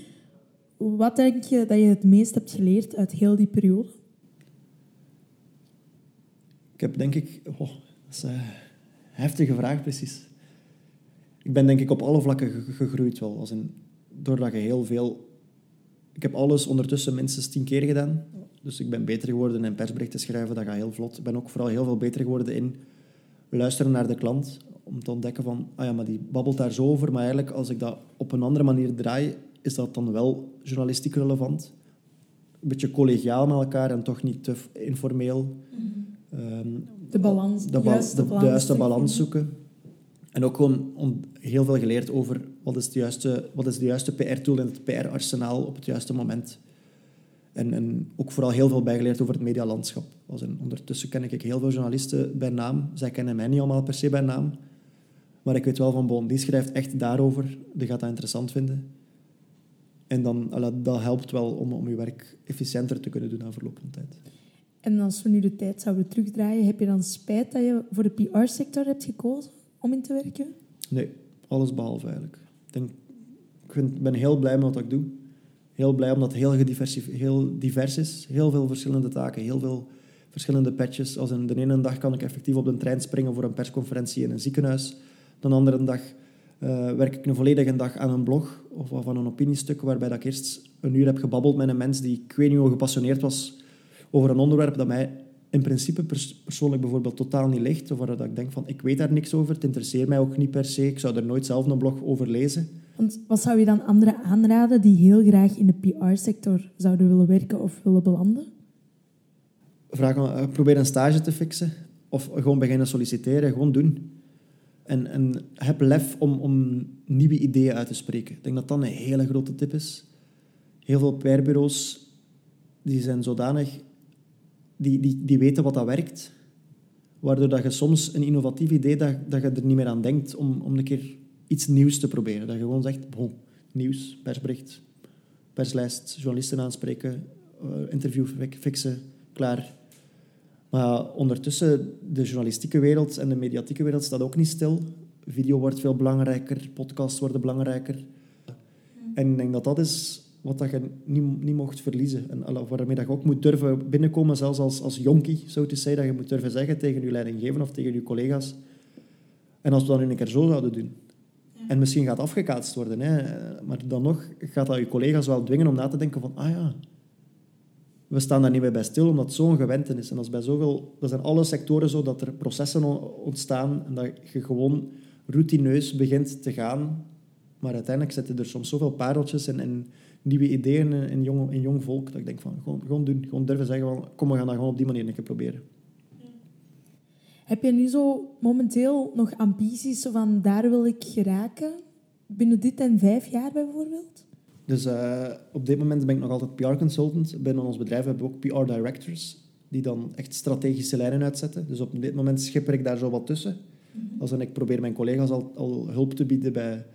wat denk je dat je het meest hebt geleerd uit heel die periode?
Ik heb denk ik... Oh, dat is een heftige vraag, precies. Ik ben denk ik op alle vlakken gegroeid wel. Als in, doordat je heel veel... Ik heb alles ondertussen minstens tien keer gedaan. Dus ik ben beter geworden in persberichten schrijven. Dat gaat heel vlot. Ik ben ook vooral heel veel beter geworden in luisteren naar de klant. Om te ontdekken van, ah ja, maar die babbelt daar zo over. Maar eigenlijk, als ik dat op een andere manier draai, is dat dan wel journalistiek relevant. Een beetje collegiaal met elkaar en toch niet te informeel.
Um, de balans,
de, juiste, balans, de juiste balans zoeken. En ook gewoon heel veel geleerd over wat is de juiste, wat is de juiste PR-tool en het PR-arsenaal op het juiste moment. En, en ook vooral heel veel bijgeleerd over het medialandschap. Ondertussen ken ik heel veel journalisten bij naam. Zij kennen mij niet allemaal per se bij naam. Maar ik weet wel van, bon, die schrijft echt daarover. Die gaat dat interessant vinden. En dan, dat helpt wel om, om je werk efficiënter te kunnen doen na verloop van tijd.
En als we nu de tijd zouden terugdraaien, heb je dan spijt dat je voor de PR-sector hebt gekozen om in te werken?
Nee, alles behalve eigenlijk. Ik, denk, ik ben heel blij met wat ik doe. Heel blij omdat het heel, heel divers is. Heel veel verschillende taken, heel veel verschillende patches. Als in de ene dag kan ik effectief op de trein springen voor een persconferentie in een ziekenhuis. De andere dag uh, werk ik een volledige dag aan een blog of van een opiniestuk waarbij dat ik eerst een uur heb gebabbeld met een mens die ik weet niet hoe gepassioneerd was over een onderwerp dat mij in principe persoonlijk bijvoorbeeld totaal niet ligt. Of waar dat ik denk van, ik weet daar niks over, het interesseert mij ook niet per se, ik zou er nooit zelf een blog over lezen.
Wat zou je dan anderen aanraden die heel graag in de PR-sector zouden willen werken of willen belanden?
Vraag, eh, probeer een stage te fixen. Of gewoon beginnen solliciteren, gewoon doen. En, en heb lef om, om nieuwe ideeën uit te spreken. Ik denk dat dat een hele grote tip is. Heel veel PR-bureaus die zijn zodanig... Die, die, die weten wat dat werkt. Waardoor dat je soms een innovatief idee, dat, dat je er niet meer aan denkt om, om een keer iets nieuws te proberen. Dat je gewoon zegt, bon, nieuws, persbericht, perslijst, journalisten aanspreken, uh, interview fixen, klaar. Maar ondertussen, de journalistieke wereld en de mediatieke wereld staat ook niet stil. Video wordt veel belangrijker, podcasts worden belangrijker. En ik denk dat dat is wat dat je niet, niet mocht verliezen. En waarmee dat je ook moet durven binnenkomen, zelfs als, als jonkie, zo te zeggen, dat je moet durven zeggen tegen je leidinggever of tegen je collega's. En als we dat nu een keer zo zouden doen, en misschien gaat afgekaatst worden, hè, maar dan nog gaat dat je collega's wel dwingen om na te denken van, ah ja, we staan daar niet meer bij stil, omdat het zo'n gewente is. En dat, is bij zoveel, dat zijn alle sectoren zo, dat er processen ontstaan en dat je gewoon routineus begint te gaan. Maar uiteindelijk zitten er soms zoveel pareltjes en, en nieuwe ideeën in jong, in jong volk, dat ik denk van, gewoon, gewoon doen. Gewoon durven zeggen van, kom, we gaan dat gewoon op die manier een keer proberen.
Heb je nu zo momenteel nog ambities van daar wil ik geraken? Binnen dit en vijf jaar bijvoorbeeld?
Dus uh, op dit moment ben ik nog altijd PR-consultant. Binnen ons bedrijf hebben we ook PR-directors, die dan echt strategische lijnen uitzetten. Dus op dit moment schipper ik daar zo wat tussen. Mm Als en ik probeer mijn collega's al, al, hulp te bieden bij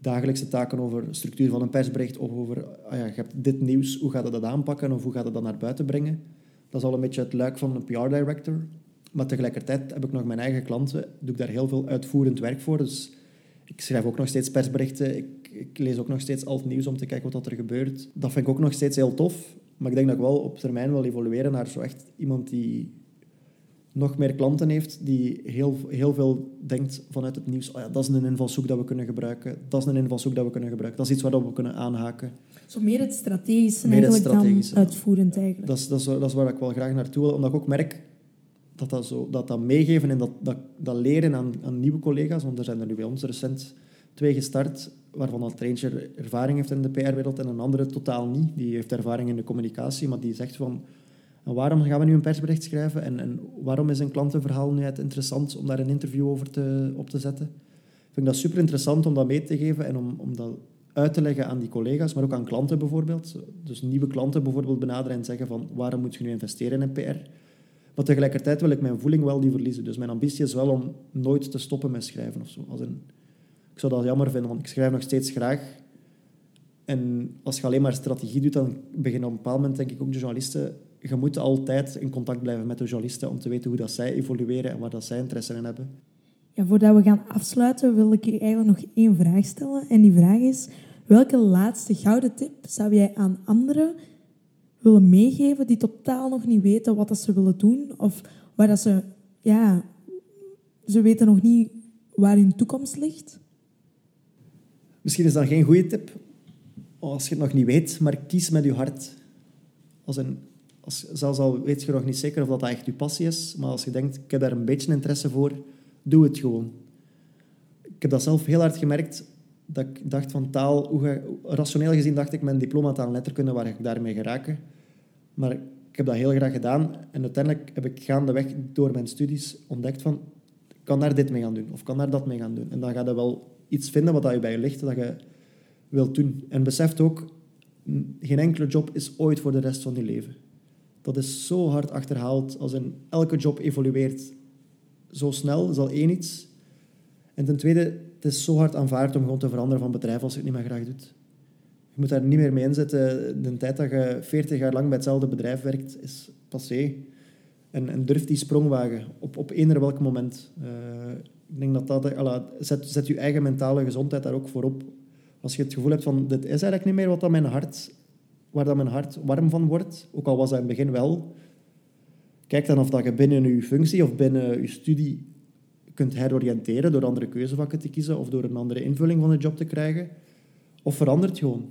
dagelijkse taken over structuur van een persbericht of over, ah ja, je hebt dit nieuws, hoe gaat je dat aanpakken of hoe gaat je dat naar buiten brengen? Dat is al een beetje het luik van een PR-director. Maar tegelijkertijd heb ik nog mijn eigen klanten, doe ik daar heel veel uitvoerend werk voor. Dus ik schrijf ook nog steeds persberichten, ik, ik lees ook nog steeds alt nieuws om te kijken wat er gebeurt. Dat vind ik ook nog steeds heel tof. Maar ik denk dat ik wel op termijn wil evolueren naar zo echt iemand die nog meer klanten heeft, die heel, heel veel denkt vanuit het nieuws. Oh ja, dat is een invalshoek dat we kunnen gebruiken. Dat is een invalshoek dat we kunnen gebruiken. Dat is iets waar we kunnen aanhaken.
Zo meer het strategische meer eigenlijk het dan uitvoerend eigenlijk.
Dat is, dat, is, dat is waar ik wel graag naartoe wil. Omdat ik ook merk dat dat, zo, dat, dat meegeven en dat, dat, dat leren aan, aan nieuwe collega's, want er zijn er nu bij ons recent twee gestart, waarvan al eentje ervaring heeft in de PR-wereld en een andere totaal niet. Die heeft ervaring in de communicatie, maar die zegt van... waarom gaan we nu een persbericht schrijven en, en waarom is een klantenverhaal nu het interessant om daar een interview over te, op te zetten? Ik vind dat super interessant om dat mee te geven en om, om dat uit te leggen aan die collega's, maar ook aan klanten bijvoorbeeld. Dus nieuwe klanten bijvoorbeeld benaderen en zeggen van waarom moet je nu investeren in PR? Maar tegelijkertijd wil ik mijn voeling wel niet verliezen. Dus mijn ambitie is wel om nooit te stoppen met schrijven of zo. Als ik zou dat jammer vinden, want ik schrijf nog steeds graag. En als je alleen maar strategie doet, dan beginnen op een bepaald moment, denk ik, ook de journalisten... Je moet altijd in contact blijven met de journalisten om te weten hoe dat zij evolueren en waar dat zij interesse in hebben.
Ja, voordat we gaan afsluiten, wil ik je eigenlijk nog één vraag stellen. En die vraag is, welke laatste gouden tip zou jij aan anderen willen meegeven die totaal nog niet weten wat dat ze willen doen? Of waar dat ze, ja, ze weten nog niet waar hun toekomst ligt?
Misschien is dat geen goede tip, als je het nog niet weet, maar kies met je hart. Als een, als, zelfs al weet je nog niet zeker of dat echt je passie is, maar als je denkt, ik heb daar een beetje interesse voor, doe het gewoon. Ik heb dat zelf heel hard gemerkt, dat ik dacht van taal, hoe ga, rationeel gezien dacht ik mijn diploma taal letterkunde, waar ik daarmee geraken. Maar ik heb dat heel graag gedaan en uiteindelijk heb ik gaandeweg door mijn studies ontdekt van, kan daar dit mee gaan doen, of kan daar dat mee gaan doen. En dan ga je wel iets vinden wat je bij je ligt, dat je wilt doen. En beseft ook, geen enkele job is ooit voor de rest van je leven. Dat is zo hard achterhaald. Als in elke job evolueert zo snel, is al één iets. En ten tweede, het is zo hard aanvaard om gewoon te veranderen van bedrijf als je het niet meer graag doet. Je moet daar niet meer mee inzetten. De tijd dat je 40 jaar lang bij hetzelfde bedrijf werkt, is passé. En, en durf die sprong wagen, op, op eender welk moment. Uh, ik denk dat dat... Alla, zet, zet je eigen mentale gezondheid daar ook voorop. Als je het gevoel hebt van, dit is eigenlijk niet meer wat dat mijn hart, waar dat mijn hart warm van wordt, ook al was dat in het begin wel, kijk dan of dat je binnen je functie of binnen je studie kunt heroriënteren door andere keuzevakken te kiezen of door een andere invulling van de job te krijgen. Of verandert gewoon.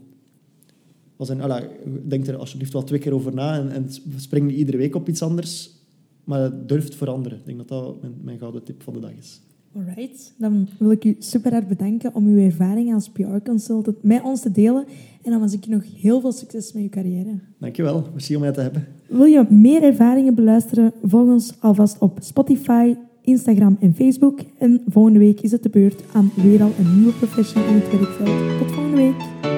Als een, alla, denk er alsjeblieft wel twee keer over na en, en spring niet iedere week op iets anders, maar durft veranderen. Ik denk dat dat mijn, mijn gouden tip van de dag is.
Alright, dan wil ik u super hard bedanken om uw ervaring als PR-consultant met ons te delen. En dan wens ik je nog heel veel succes met uw carrière.
Dankjewel, merci om mij te hebben.
Wil je meer ervaringen beluisteren? Volg ons alvast op Spotify, Instagram en Facebook. En volgende week is het de beurt aan weer al een nieuwe professional in het werkveld. Tot volgende week.